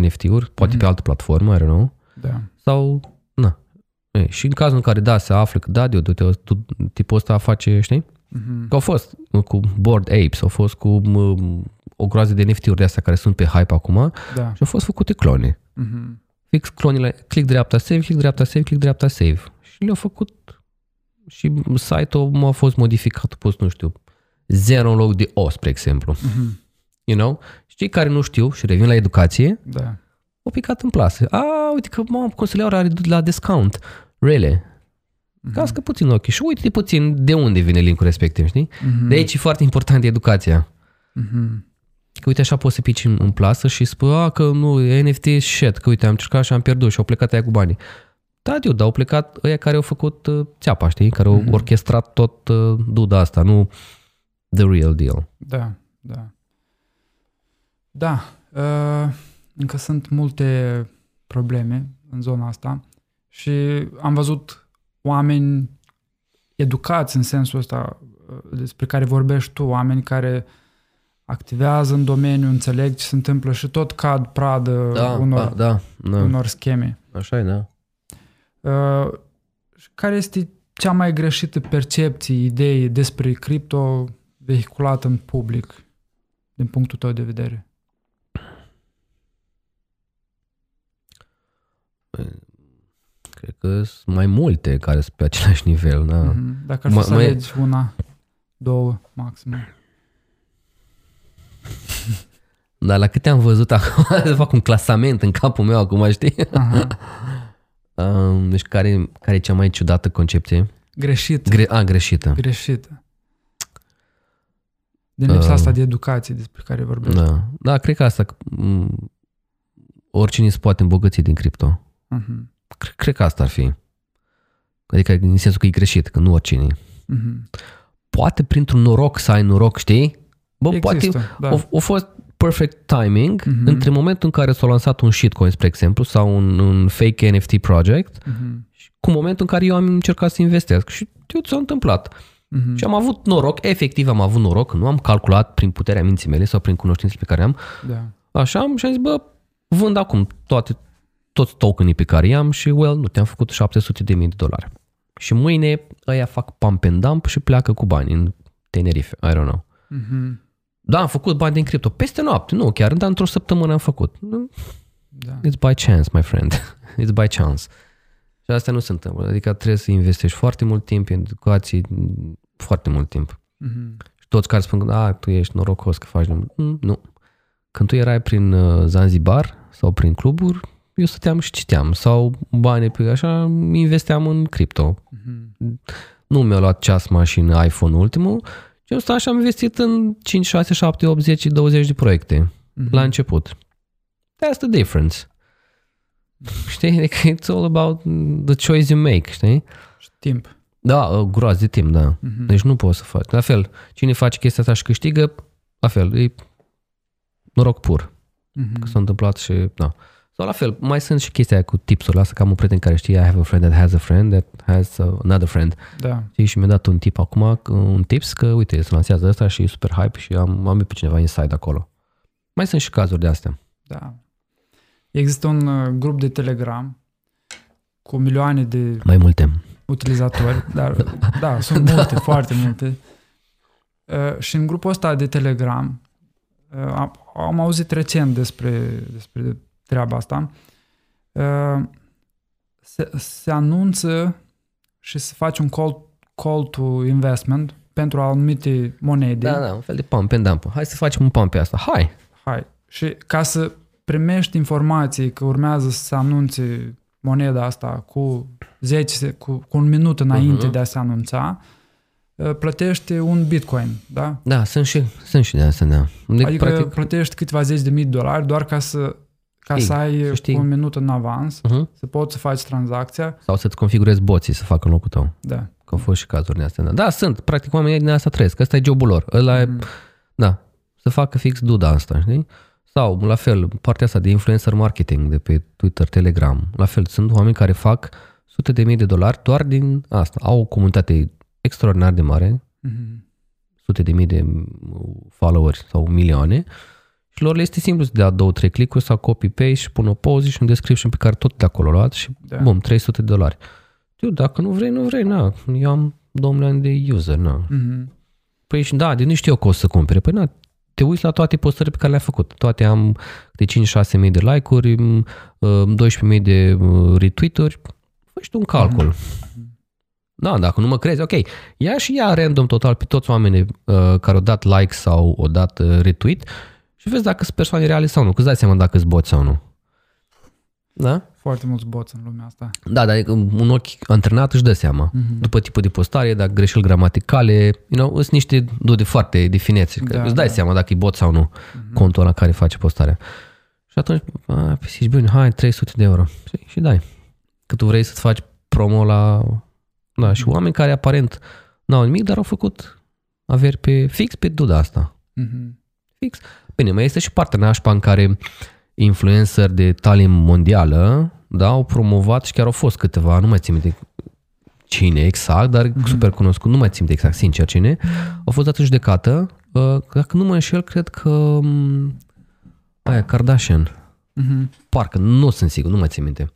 NFT-uri, poate mm-hmm. pe altă platformă, I don't know. Da. Sau, na. E, și în cazul în care, da, se află că, da, de tu, tu, tipul ăsta face, știi? Mm-hmm. Că au fost cu Board Apes, au fost cu o groază de NFT-uri de astea care sunt pe hype acum da. și au fost făcute clone. Mm-hmm. Fix clonile, click dreapta save, click dreapta save, click dreapta save. Și le-au făcut și site-ul a fost modificat, poți, nu știu, zero în loc de O, spre exemplu. Mm-hmm. You know? Și cei care nu știu și revin la educație, da. au picat în plasă. A, uite că, mă, consiliul are la discount. Really? Mm-hmm. Cască puțin ochii și uite puțin de unde vine linkul respectiv, știi? Mm-hmm. De aici e foarte important educația. Mm-hmm. Că uite așa poți să pici în, în plasă și spui, a, că nu, NFT e shit, că uite am încercat și am pierdut și au plecat aia cu banii. Da, eu, dar au plecat ăia care au făcut uh, țeapa, știi? Care au mm-hmm. orchestrat tot uh, duda asta, nu the real deal. Da, da. Da, uh, încă sunt multe probleme în zona asta și am văzut oameni educați în sensul ăsta uh, despre care vorbești tu, oameni care activează în domeniu, înțeleg ce se întâmplă și tot cad pradă da, unor, da, da, da. unor scheme. Așa e, da. Uh, care este cea mai greșită percepție, idee despre cripto vehiculată în public, din punctul tău de vedere? Cred că sunt mai multe care sunt pe același nivel. Da. Mm-hmm. Dacă ar fi să alegi una, două, maxim. *laughs* Dar la câte am văzut acum, *laughs* să fac un clasament în capul meu acum, știi? Uh-huh. *laughs* deci care, care e cea mai ciudată concepție? Greșită. Gre- a, greșită. Greșită. Din lipsa uh, asta de educație despre care vorbești. Da, da cred că asta, oricine se poate îmbogăți din cripto. Uh-huh. Cred, cred că asta ar fi. Adică în sensul că e greșit, că nu oricine. Uh-huh. Poate printr-un noroc să ai noroc, știi? Bă, Există, poate da. a, a fost perfect timing uh-huh. între momentul în care s-a lansat un shitcoin, spre exemplu, sau un, un fake NFT project, uh-huh. cu momentul în care eu am încercat să investesc. Și eu s-a întâmplat. Uh-huh. Și am avut noroc, efectiv am avut noroc, nu am calculat prin puterea minții mele sau prin cunoștințele pe care am. Da. Așa am și am zis, bă, vând acum toate, toți tokenii pe care i-am și, well, nu, te-am făcut 700 de mii de dolari. Și mâine ăia fac pump and dump și pleacă cu bani în Tenerife, I don't know. Uh-huh. Da, am făcut bani din cripto. Peste noapte, nu chiar, dar într-o săptămână am făcut. Da. It's by chance, my friend. *laughs* It's by chance. Și asta nu se întâmplă. Adică trebuie să investești foarte mult timp în educație, foarte mult timp. Mm-hmm. Și toți care spun că da, tu ești norocos că faci... Mm, nu. Când tu erai prin uh, Zanzibar sau prin cluburi, eu stăteam și citeam. Sau bani pe așa, investeam în cripto. Mm-hmm. Nu mi-a luat ceas mașină iPhone ultimul, și eu stau și am investit în 5, 6, 7, 8, 10, 20 de proiecte mm-hmm. la început. That's the difference. Știi? Adică it's all about the choice you make, știi? Și timp. Da, groază de timp, da. Mm-hmm. Deci nu poți să faci. La fel, cine face chestia asta și câștigă, la fel, e noroc pur. Mm-hmm. Că s-a întâmplat și, da. Sau la fel, mai sunt și chestia cu tipsuri. Asta că am un prieten care știe I have a friend that has a friend that has another friend. Da. Știi? Și mi-a dat un tip acum, un tips că uite, se lansează ăsta și e super hype și am, am pe cineva inside acolo. Mai sunt și cazuri de astea. Da. Există un uh, grup de Telegram cu milioane de mai multe utilizatori, *laughs* dar da, sunt multe, foarte multe. Uh, și în grupul ăsta de Telegram uh, am, am auzit recent despre, despre treaba asta, uh, se, se anunță și se face un call, call to investment pentru anumite monede. Da, da, un fel de pump and dump. Hai să facem un pump pe asta. Hai! Hai. Și ca să primești informații că urmează să se anunțe moneda asta cu 10, cu, cu un minut înainte uh-huh. de a se anunța, uh, plătește un bitcoin, da? Da, sunt și, sunt și de asta, da. Deci, adică practic... plătești câteva zeci de mii de dolari doar ca să ca știi, să ai știi. un minut în avans, uh-huh. să poți să faci tranzacția. Sau să-ți configurezi boții să facă în locul tău. Da. Că au fost și cazuri astea. Da. da, sunt. Practic oamenii din asta trăiesc. Ăsta e jobul lor. Ăla mm. e, da, să facă fix duda asta, știi? Sau, la fel, partea asta de influencer marketing de pe Twitter, Telegram. La fel, sunt oameni care fac sute de mii de dolari doar din asta. Au o comunitate extraordinar de mare, mm-hmm. sute de mii de followers sau milioane Și lor le este simplu să dea două, trei clicuri sau copy-paste și pun o poză și un description pe care tot de acolo luat și da. bum, 300 de dolari. Eu, dacă nu vrei, nu vrei, na. Eu am 2 milioane de user, na. Mm-hmm. Păi și da, de nu știu eu că o să cumpere. Păi na, te uiți la toate postările pe care le-ai făcut. Toate am de 5-6 mii de like-uri, 12 mii de retweet-uri. Fă și tu un calcul. Mm-hmm. Da, dacă nu mă crezi, ok. Ia și ia random total pe toți oamenii uh, care au dat like sau au dat uh, retweet și vezi dacă sunt persoane reale sau nu. Că îți dai seama dacă sunt boți sau nu. Da? Foarte mulți boți în lumea asta. Da, dar un ochi antrenat își dă seama. Mm-hmm. După tipul de postare, dacă greșeli gramaticale, you know, sunt niște dude foarte de finețe. Da, îți dai da. seama dacă e bot sau nu mm-hmm. contul la care face postarea. Și atunci, a, zici, bine, hai, 300 de euro. Și, și dai. Că tu vrei să-ți faci promo la... Da, și mm-hmm. oameni care aparent n-au nimic, dar au făcut averi pe fix pe duda asta. Mm-hmm. Fix. Bine, mai este și partea nașpa în care influencer de talie mondială, da, au promovat și chiar au fost câteva, nu mai țin minte cine exact, dar mm-hmm. super cunoscut, nu mai țin exact sincer cine, au fost dat în judecată, uh, dacă nu mă înșel, cred că um, aia, Kardashian. Mm-hmm. Parcă, nu sunt sigur, nu mai țin minte.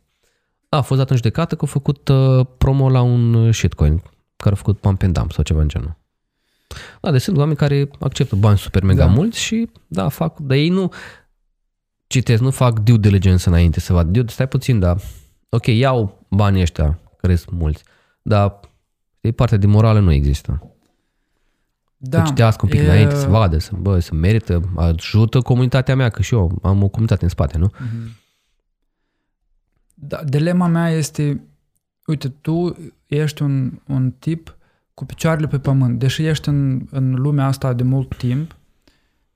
A, a fost dat în judecată că a făcut uh, promo la un shitcoin care a făcut pump and dump sau ceva în genul. Da, deci sunt oameni care acceptă bani super mega da. mulți și da, fac, dar ei nu citesc, nu fac due diligence înainte să vad. Due, stai puțin, dar ok, iau banii ăștia, care sunt mulți, dar e partea de morală nu există. Da, să citească un pic e... înainte, să vadă, să, bă, să merită, ajută comunitatea mea, că și eu am o comunitate în spate, nu? Mm-hmm. Da, dilema mea este, uite, tu ești un, un tip cu picioarele pe pământ, deși ești în, în lumea asta de mult timp,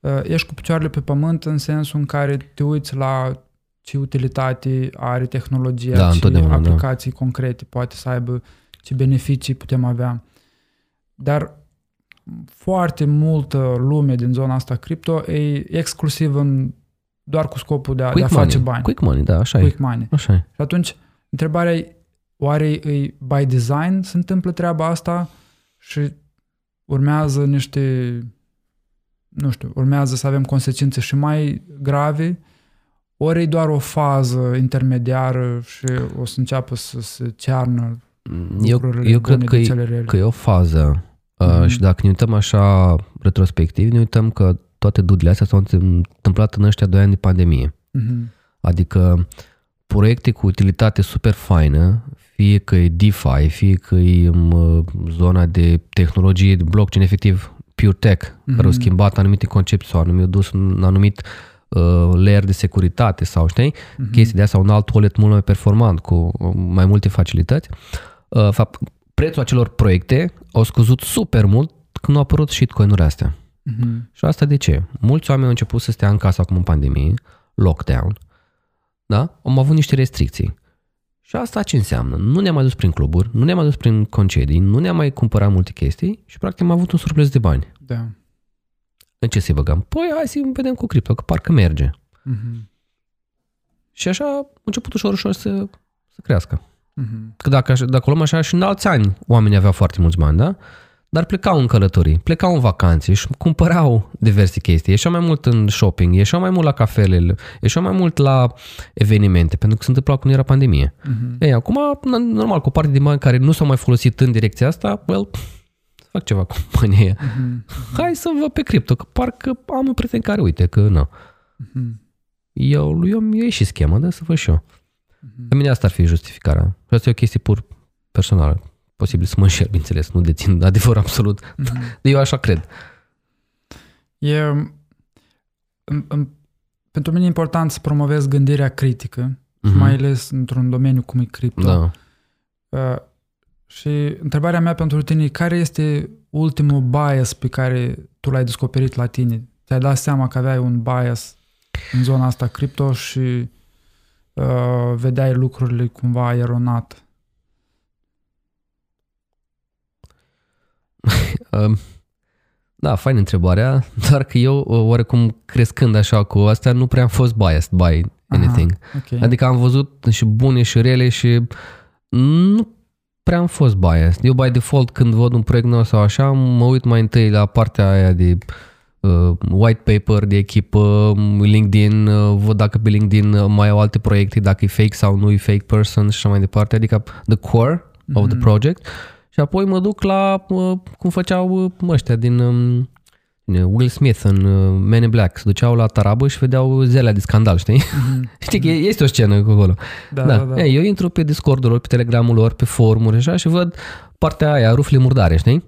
uh, ești cu picioarele pe pământ în sensul în care te uiți la ce utilitate are tehnologia, da, ce da. aplicații da. concrete poate să aibă, ce beneficii putem avea. Dar foarte multă lume din zona asta cripto e exclusiv în doar cu scopul de a, de a face bani. Quick money, da, așa Quick e. money. Așa e. Și atunci, întrebarea e, oare e by design se întâmplă treaba asta și urmează niște, nu știu, urmează să avem consecințe și mai grave, ori e doar o fază intermediară și o să înceapă să se cearnă eu, eu cred că e, că e o fază mm-hmm. și dacă ne uităm așa retrospectiv, ne uităm că toate dudile astea s-au întâmplat în ăștia doi ani de pandemie. Mm-hmm. Adică proiecte cu utilitate super faină, fie că e DeFi, fie că e în uh, zona de tehnologie, de blockchain, efectiv pure tech, mm-hmm. care au mhm. schimbat anumite concepții sau anumite dus un anumit uh, layer de securitate sau știi, mm-hmm. chestii de asta, un alt wallet mult mai performant cu uh, mai multe facilități. Uh, fapt, prețul acelor proiecte au scăzut super mult când au apărut shitcoin-urile astea. Mm-hmm. Și asta de ce? Mulți oameni au început să stea în casă acum în pandemie, lockdown, da? Am avut niște restricții. Și asta ce înseamnă? Nu ne-am mai dus prin cluburi, nu ne-am mai dus prin concedii, nu ne-am mai cumpărat multe chestii și practic am avut un surplus de bani. Da. În ce să băgăm? Păi hai să vedem cu cripto, că parcă merge. Mm-hmm. Și așa a început ușor, ușor să, să crească. Mm-hmm. Că dacă, dacă luăm așa și în alți ani oamenii aveau foarte mulți bani, da? Dar plecau în călătorii, plecau în vacanțe și cumpărau diverse chestii. Ieșeau mai mult în shopping, ieșeau mai mult la cafele, ieșeau mai mult la evenimente, pentru că se întâmplau când era pandemie. Uh-huh. Ei, acum, normal, cu parte de bani care nu s-au mai folosit în direcția asta, well, fac ceva cu *laughs* banii aia. Uh-huh. Hai să vă pe cripto, că parcă am un prieten care, uite, că nu. Uh-huh. Eu, eu, eu e și schema, da, să văd și eu. Uh-huh. mine asta ar fi justificarea. Asta e o chestie pur personală. Posibil să mă înșel, bineînțeles, nu dețin *laughs* adevăr absolut, mm-hmm. eu așa cred. E, în, în, pentru mine e important să promovez gândirea critică, mm-hmm. mai ales într-un domeniu cum e cripto. Da. Uh, și întrebarea mea pentru tine e care este ultimul bias pe care tu l-ai descoperit la tine? Ți-ai dat seama că aveai un bias în zona asta cripto și uh, vedeai lucrurile cumva eronat? Da, fain întrebarea, *laughs* doar că eu, oarecum crescând așa cu astea, nu prea am fost biased by anything. Aha, okay. Adică am văzut și bune și rele și nu prea am fost biased. Eu, by default, când văd un proiect nou sau așa, mă uit mai întâi la partea aia de uh, white paper de echipă, LinkedIn, uh, văd dacă pe LinkedIn uh, mai au alte proiecte, dacă e fake sau nu e fake person și așa mai departe, adică the core mm-hmm. of the mhm. project. Și apoi mă duc la uh, cum făceau uh, ăștia din um, Will Smith în uh, Men in Black, se duceau la tarabă și vedeau zele de scandal, știi? Mm-hmm. *laughs* știi că este o scenă acolo. Da, da. da, da. Ei, eu intru pe Discord-ul lor, pe Telegramul lor, pe forumuri așa și văd partea aia, rufle murdare, știi?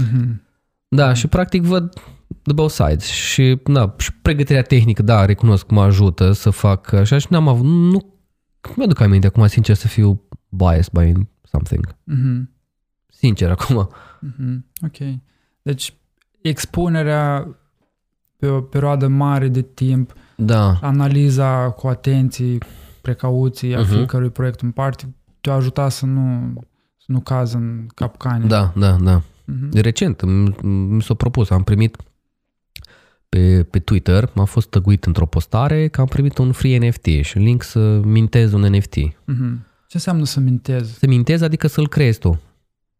Mm-hmm. Da, mm-hmm. și practic văd the both sides și, na, și pregătirea tehnică, da, recunosc că mă ajută să fac așa și n-am avut, nu, mi-aduc aminte acum, sincer, să fiu biased by something. Mm-hmm. Sincer, acum. Mm-hmm. Ok. Deci, expunerea pe o perioadă mare de timp, da. analiza cu atenție, precauții a uh-huh. fiecărui proiect în parte, te-a ajutat să nu, să nu cazi în capcane. Da, da, da. Uh-huh. Recent mi s-a propus, am primit pe, pe Twitter, m-a fost tăguit într-o postare că am primit un free NFT și un link să mintez un NFT. Uh-huh. Ce înseamnă să mintezi? Să mintezi adică să-l creezi tu.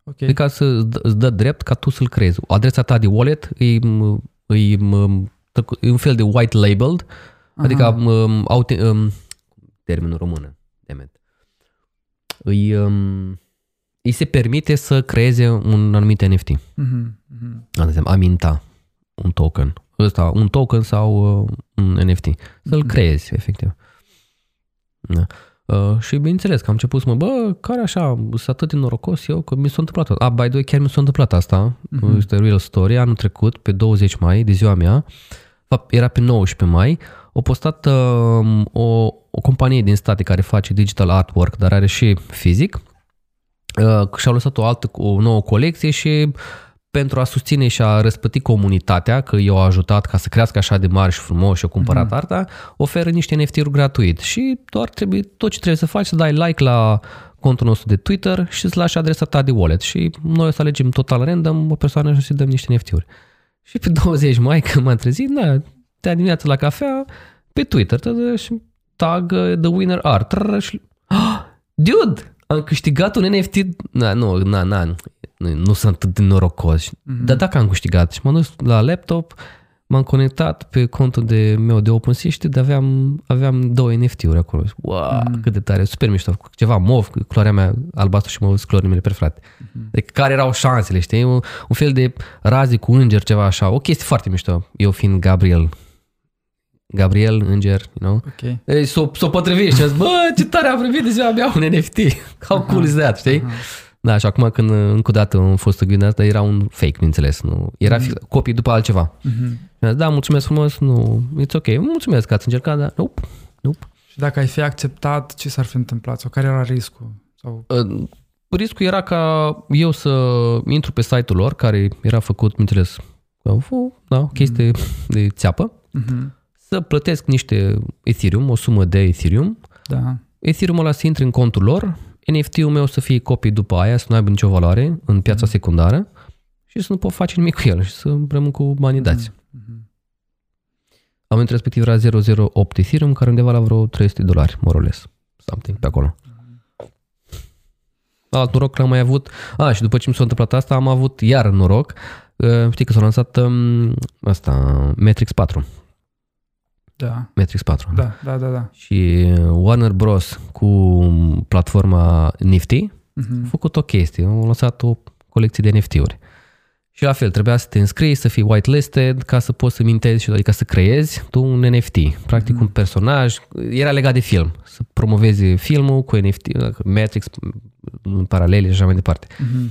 Okay. Adică să îți dă drept ca tu să-l creezi. Adresa ta de wallet e, e, e un fel de white labeled, Aha. adică um, aute, um, termenul română, demet. Îi, um, îi se permite să creeze un anumit NFT. Uh-huh. Uh-huh. Aminta un token. Ăsta, un token sau uh, un NFT. Să-l uh-huh. creezi, efectiv. Da. Uh, și bineînțeles că am început să mă, bă, care așa, sunt atât de norocos eu că mi s-a întâmplat asta. A, by the way, chiar mi s-a întâmplat asta. Uh-huh. Este real story. Anul trecut, pe 20 mai, de ziua mea, fapt, era pe 19 mai, au postat uh, o, o companie din state care face digital artwork, dar are și fizic, uh, și-au lăsat o altă, o nouă colecție și pentru a susține și a răspăti comunitatea, că i-au ajutat ca să crească așa de mari și frumos și au cumpărat mm-hmm. arta, oferă niște NFT-uri gratuit și doar trebuie, tot ce trebuie să faci, să dai like la contul nostru de Twitter și să lași adresa ta de wallet și noi o să alegem total random o persoană și să dăm niște NFT-uri. Și pe *laughs* 20 mai, când m-am trezit, da, te dimineața la cafea, pe Twitter, și tag uh, the winner art. Și, oh, *gasps* dude, am câștigat un NFT. Na, nu, na, na, nu sunt atât de norocos. Mm-hmm. Dar dacă am câștigat și m-am dus la laptop, m-am conectat pe contul de meu de OpenSea și de aveam, aveam două NFT-uri acolo. Wow, mm-hmm. cât de tare, super mișto. Ceva mov, culoarea mea albastru și mă culorile mele preferate. Mm-hmm. Deci care erau șansele, știi? Un, un fel de razi cu înger, ceva așa. O chestie foarte mișto. Eu fiind Gabriel, Gabriel, înger, you know? Okay. Ei, s-o, s-o potrivit și a zis, bă, ce tare am primit de ziua mea un NFT. How cool is that, știi? Uh-huh. Da, și acum când încă o dată am fost gândit asta, era un fake, bineînțeles. Nu, era mm-hmm. copii după altceva. Mm-hmm. zis, da, mulțumesc frumos, nu, it's ok, mulțumesc că ați încercat, dar nope, nope. Și dacă ai fi acceptat, ce s-ar fi întâmplat? Sau care era riscul? Sau... Uh, riscul era ca eu să intru pe site-ul lor, care era făcut, bineînțeles, da, o chestie mm-hmm. de țeapă, mm-hmm. să plătesc niște Ethereum, o sumă de Ethereum, da. Ethereum ăla să intre în contul lor, NFT-ul meu să fie copii după aia, să nu aibă nicio valoare în piața secundară și să nu pot face nimic cu el și să rămân cu banii dați. Mm-hmm. Momentul respectiv era 008 Ethereum, care undeva la vreo 300 dolari, more or less, something pe acolo. Alt noroc că am mai avut, a, și după ce mi s-a întâmplat asta, am avut iar noroc, uh, știi că s-a lansat um, asta, Matrix 4. Da. Matrix 4. Da, da, da, da. Și Warner Bros. cu platforma Nifty uh-huh. a făcut o chestie, au lansat o colecție de NFT-uri. Și la fel, trebuia să te înscrii, să fii whitelisted ca să poți să mintezi, adică să creezi tu un NFT. Practic uh-huh. un personaj, era legat de film, să promovezi filmul cu NFT, Matrix în paralel și așa mai departe. Uh-huh.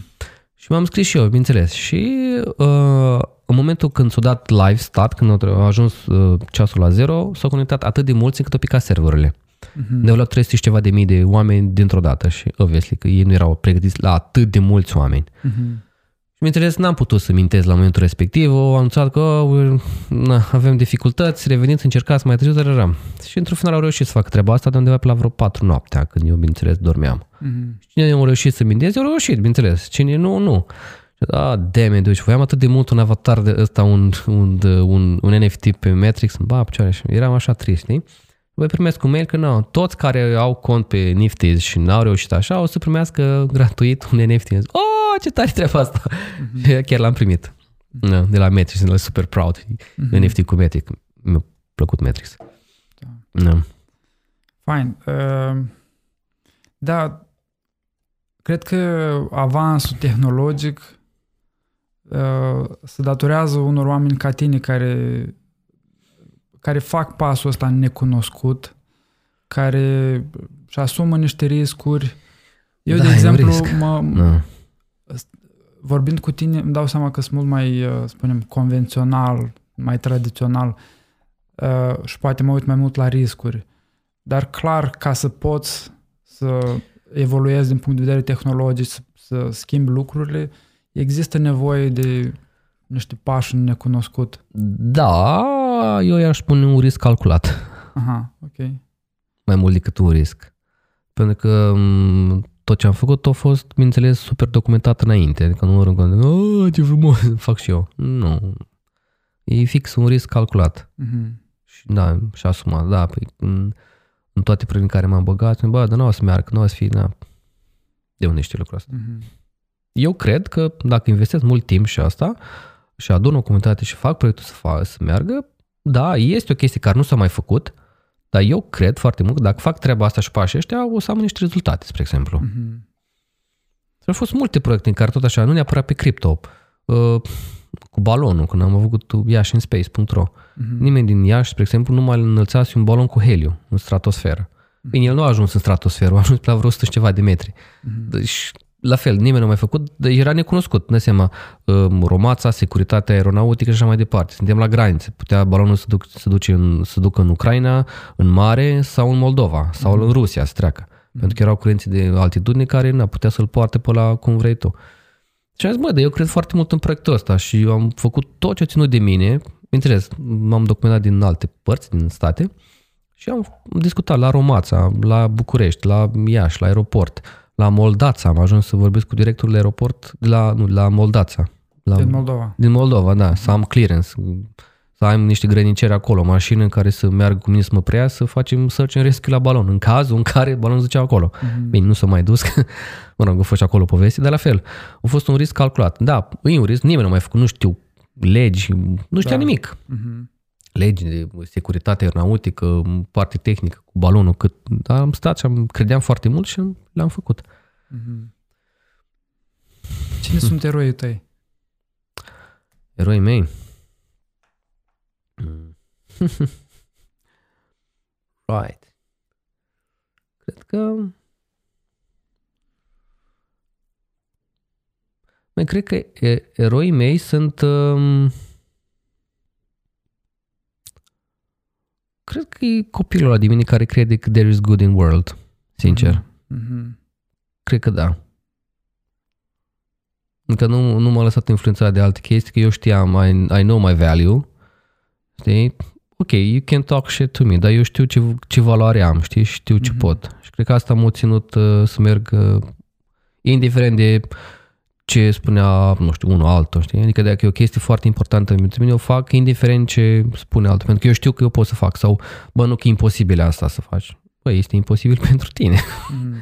Și m-am scris și eu, bineînțeles. Și uh, în momentul când s-a dat live stat, când a ajuns uh, ceasul la zero, s-au conectat atât de mulți încât au picat serverele. Uh-huh. Ne-au luat 300 și ceva de mii de oameni dintr-o dată și obviously că ei nu erau pregătiți la atât de mulți oameni. Uh-huh. Și bineînțeles n-am putut să mintez la momentul respectiv, au anunțat că oh, na, avem dificultăți, reveniți, încercați mai târziu, dar Și într-un final au reușit să fac treaba asta de undeva pe la vreo 4 noaptea, când eu, bineînțeles, dormeam. Uh-huh. Cine au reușit să minteze, au reușit, bineînțeles. Cine nu, nu. Ah, damn it, deci voiam atât de mult un avatar de ăsta, un, un, un, un NFT pe Matrix, ba, picioare, și eram așa trist, știi? Voi primesc un mail că nu, toți care au cont pe Nifty și n-au reușit așa, o să primească gratuit un NFT. Oh, ce tare treaba asta! Mm-hmm. Chiar l-am primit. Da, de la Matrix, sunt super proud. Mm-hmm. NFT cu Matrix. Mi-a plăcut Matrix. Da. da. Fine. Uh, da, cred că avansul tehnologic uh, se datorează unor oameni ca tine care, care fac pasul ăsta necunoscut, care și asumă niște riscuri. Eu, da, de exemplu, mă, da. vorbind cu tine, îmi dau seama că sunt mult mai, uh, spunem, convențional, mai tradițional uh, și poate mă uit mai mult la riscuri. Dar clar, ca să poți să evoluezi din punct de vedere tehnologic, să, să schimbi lucrurile, există nevoie de niște pași necunoscut. Da, eu i-aș spune un risc calculat. Aha, ok. Mai mult decât un risc. Pentru că tot ce am făcut a fost, bineînțeles, super documentat înainte. Adică nu mă rând, oh, ce frumos, *laughs* fac și eu. Nu. E fix un risc calculat. Uh-huh. Și da, și asumat. Da, păi, în, în toate proiectele în care m-am băgat, bă, dar nu o să meargă, nu o să fie, na. De unde știi lucrul ăsta? Uh-huh. Eu cred că dacă investesc mult timp și asta și adun o comunitate și fac proiectul să, fac, să meargă, da, este o chestie care nu s-a mai făcut, dar eu cred foarte mult că dacă fac treaba asta și pașii ăștia, o să am niște rezultate, spre exemplu. Uh-huh. Au fost multe proiecte în care tot așa, nu neapărat pe cripto, uh, cu balonul, când am avut Iași în space.ro. Uh-huh. Nimeni din Iași, spre exemplu, nu mai înălțase un balon cu heliu în stratosferă. Uh-huh. Bine, el nu a ajuns în stratosferă, a ajuns pe la vreo 100 și ceva de metri. Uh-huh. Deci, la fel, nimeni nu a mai făcut, deci era necunoscut, ne seama, um, romața, securitatea aeronautică și așa mai departe. Suntem la granițe, putea balonul să, duc, să, duce în, să ducă în Ucraina, în mare sau în Moldova sau mm. în Rusia să treacă. Mm. Pentru că erau curenții de altitudine care nu putea să-l poarte pe la cum vrei tu. Și am zis, mă, dar eu cred foarte mult în proiectul ăsta și am făcut tot ce a ținut de mine. Înțeles, m-am documentat din alte părți, din state și am discutat la Romața, la București, la Iași, la aeroport, la Moldața. Am ajuns să vorbesc cu directorul de aeroport de la, nu, la Moldața. La, din Moldova. Din Moldova, da. Să am clearance, să am niște grăniceri acolo, o mașină în care să meargă cu mine să mă preia, să facem search and rescue la balon, în cazul în care balonul zicea acolo. Mm-hmm. Bine, nu s-a mai dus, că, *laughs* mă rog, a fost și acolo poveste, dar la fel, a fost un risc calculat. Da, e un risc, nimeni nu mai făcut, nu știu legi, nu știa da. nimic. Mm-hmm legi de securitate aeronautică, parte tehnică cu balonul, cât, dar am stat și am, credeam foarte mult și le-am făcut. Mm-hmm. Cine sunt eroii tăi? Eroii mei? *laughs* right. Cred că... Mai cred că eroii mei sunt... Um, cred că e copilul ăla din mine care crede că there is good in world, sincer. Mm-hmm. Cred că da. Încă nu, nu m-a lăsat influențat de alte chestii, că eu știam, I, I know my value, știi? Ok, you can talk shit to me, dar eu știu ce, ce valoare am, știi? Știu ce mm-hmm. pot. Și cred că asta m-a ținut uh, să merg uh, indiferent de ce spunea, nu știu, unul altul, știi? Adică dacă e o chestie foarte importantă pentru mine, o fac indiferent ce spune altul, pentru că eu știu că eu pot să fac sau, bă, nu că e imposibil asta să faci. Bă, este imposibil *laughs* pentru tine. Mm.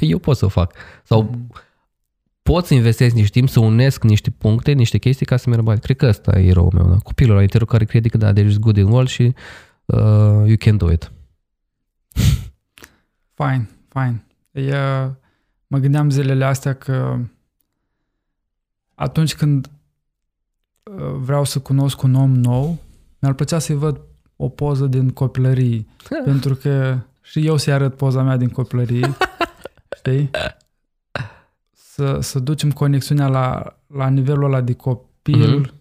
*laughs* eu pot să o fac. Sau mm. pot să investesc niște timp, să unesc niște puncte, niște chestii ca să merg mai. Cred că ăsta e eroul meu, da? copilul ăla care crede că da, there is good in world și uh, you can do it. Fine, fine. Eu mă gândeam zilele astea că atunci când uh, vreau să cunosc un om nou, mi-ar plăcea să-i văd o poză din copilărie, *laughs* pentru că și eu să-i arăt poza mea din copilărie, *laughs* știi? Să, să ducem conexiunea la, la nivelul ăla de copil uh-huh.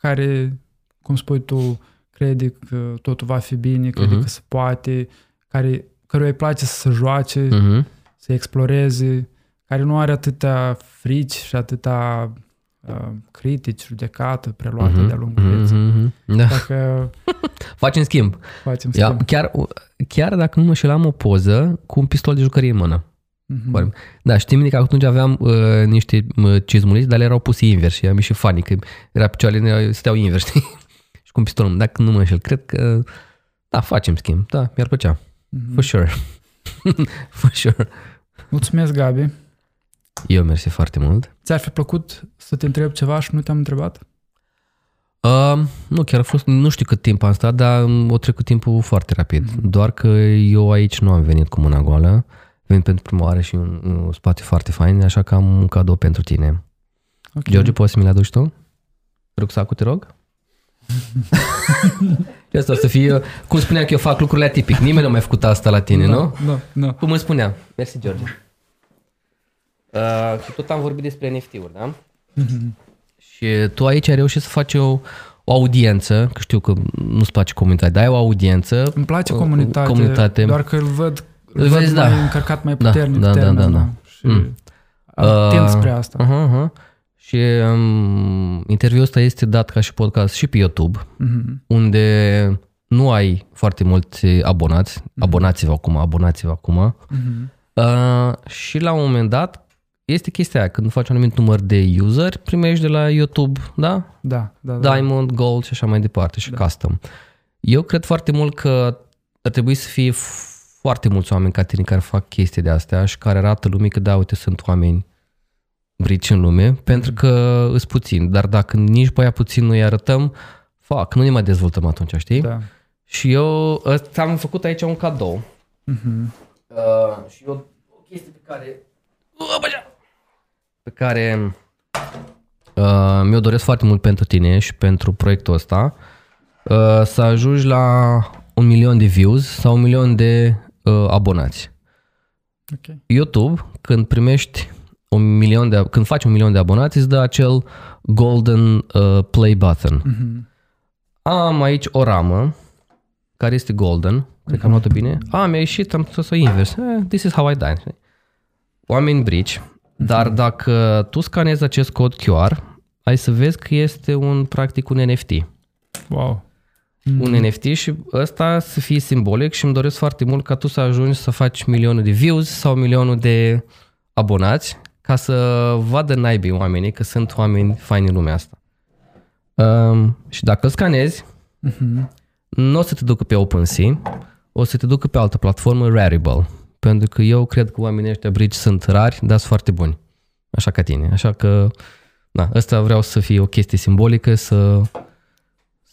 care, cum spui tu, crede că totul va fi bine, crede uh-huh. că se poate, care, căruia îi place să se joace, uh-huh. să exploreze, care nu are atâtea frici și atâta uh, critici, judecată, preluată uh-huh, de-a lungul uh-huh, vieții. Uh-huh, da. Dacă... *laughs* Facem schimb. Facem schimb. Ia, chiar, chiar dacă nu mă șel, am o poză cu un pistol de jucărie în mână. Uh-huh. Da, știi că atunci aveam uh, niște uh, cizmuliți, dar le erau puse invers și am și funny, că era picioarele steau invers, *laughs* știi? și cu un pistol. Dacă nu mă înșel, cred că da, facem schimb. Da, mi-ar plăcea. Uh-huh. For sure. *laughs* For sure. Mulțumesc, Gabi. Eu mersi foarte mult. Ți-ar fi plăcut să te întreb ceva și nu te-am întrebat? Uh, nu, chiar a fost, nu știu cât timp am stat, dar o trecut timpul foarte rapid. Mm-hmm. Doar că eu aici nu am venit cu mâna goală, vin pentru prima oară și un, un spațiu foarte fain, așa că am un cadou pentru tine. Okay. George, poți să mi-l aduci tu? Rucsacul, te rog? *laughs* asta o să fie, cum spuneam că eu fac lucrurile atipic. Nimeni nu a mai făcut asta la tine, da, nu? Da, da. Cum îmi spuneam. Mersi, George. Uh, și tot am vorbit despre NFT-uri, da? Mm-hmm. Și tu aici ai reușit să faci o, o audiență, că știu că nu-ți place comunitate, dar ai o audiență. Îmi place comunitate, comunitate. doar că îl văd, îl văd vezi, mai da. încărcat mai puternic. Da, da, da, da, da. Și mm. uh, spre asta. Uh-huh, uh-huh. Și um, interviul ăsta este dat ca și podcast și pe YouTube, uh-huh. unde nu ai foarte mulți abonați. Uh-huh. Abonați-vă acum, abonați-vă acum. Uh-huh. Uh, și la un moment dat este chestia aia, când faci un anumit număr de user, primești de la YouTube, da? Da, da, da. Diamond, Gold și așa mai departe și da. Custom. Eu cred foarte mult că ar trebui să fie foarte mulți oameni ca tine care fac chestii de astea și care arată lumii că da, uite, sunt oameni brici în lume, pentru că îți puțin. Dar dacă nici pe aia puțin nu-i arătăm, fac, nu ne mai dezvoltăm atunci, știi? Da. Și eu am făcut aici un cadou. Uh-huh. Uh, și eu, o chestie pe care... Uh, pe care uh, mi-o doresc foarte mult pentru tine și pentru proiectul ăsta, uh, să ajungi la un milion de views sau un milion de uh, abonați. Okay. YouTube, când primești un milion de, când faci un milion de abonați, îți dă acel golden uh, play button. Mm-hmm. Am aici o ramă care este golden, cred că am luat bine. A, mi-a ieșit, am să o invers. Eh, this is how I die. Oameni brici, dar dacă tu scanezi acest cod QR, ai să vezi că este un, practic, un NFT. Wow. Un mm. NFT și ăsta să fie simbolic și îmi doresc foarte mult ca tu să ajungi să faci milionul de views sau milionul de abonați ca să vadă naibii oamenii că sunt oameni faini în lumea asta. Um, și dacă îl scanezi, uh-huh. nu o să te ducă pe OpenSea, o să te ducă pe altă platformă, Rarible pentru că eu cred că oamenii ăștia brici sunt rari, dar sunt foarte buni. Așa ca tine. Așa că, da, ăsta vreau să fie o chestie simbolică, să,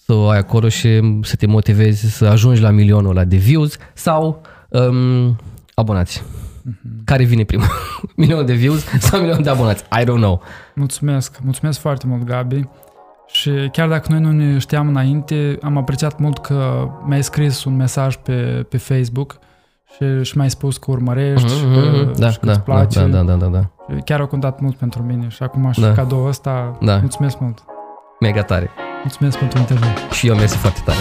să o ai acolo și să te motivezi să ajungi la milionul ăla de views sau um, abonați. Mm-hmm. Care vine primul? *laughs* milion de views sau milion de abonați? I don't know. Mulțumesc, mulțumesc foarte mult, Gabi. Și chiar dacă noi nu ne știam înainte, am apreciat mult că mi-ai scris un mesaj pe, pe Facebook și, și mi-ai spus că urmărești mm-hmm, că, da, și că da, îți place. Da, da, da, da, da. Chiar au contat mult pentru mine și acum și da. cadou ăsta, da. mulțumesc mult. Mega tare. Mulțumesc pentru interviu. Și eu mersi foarte tare.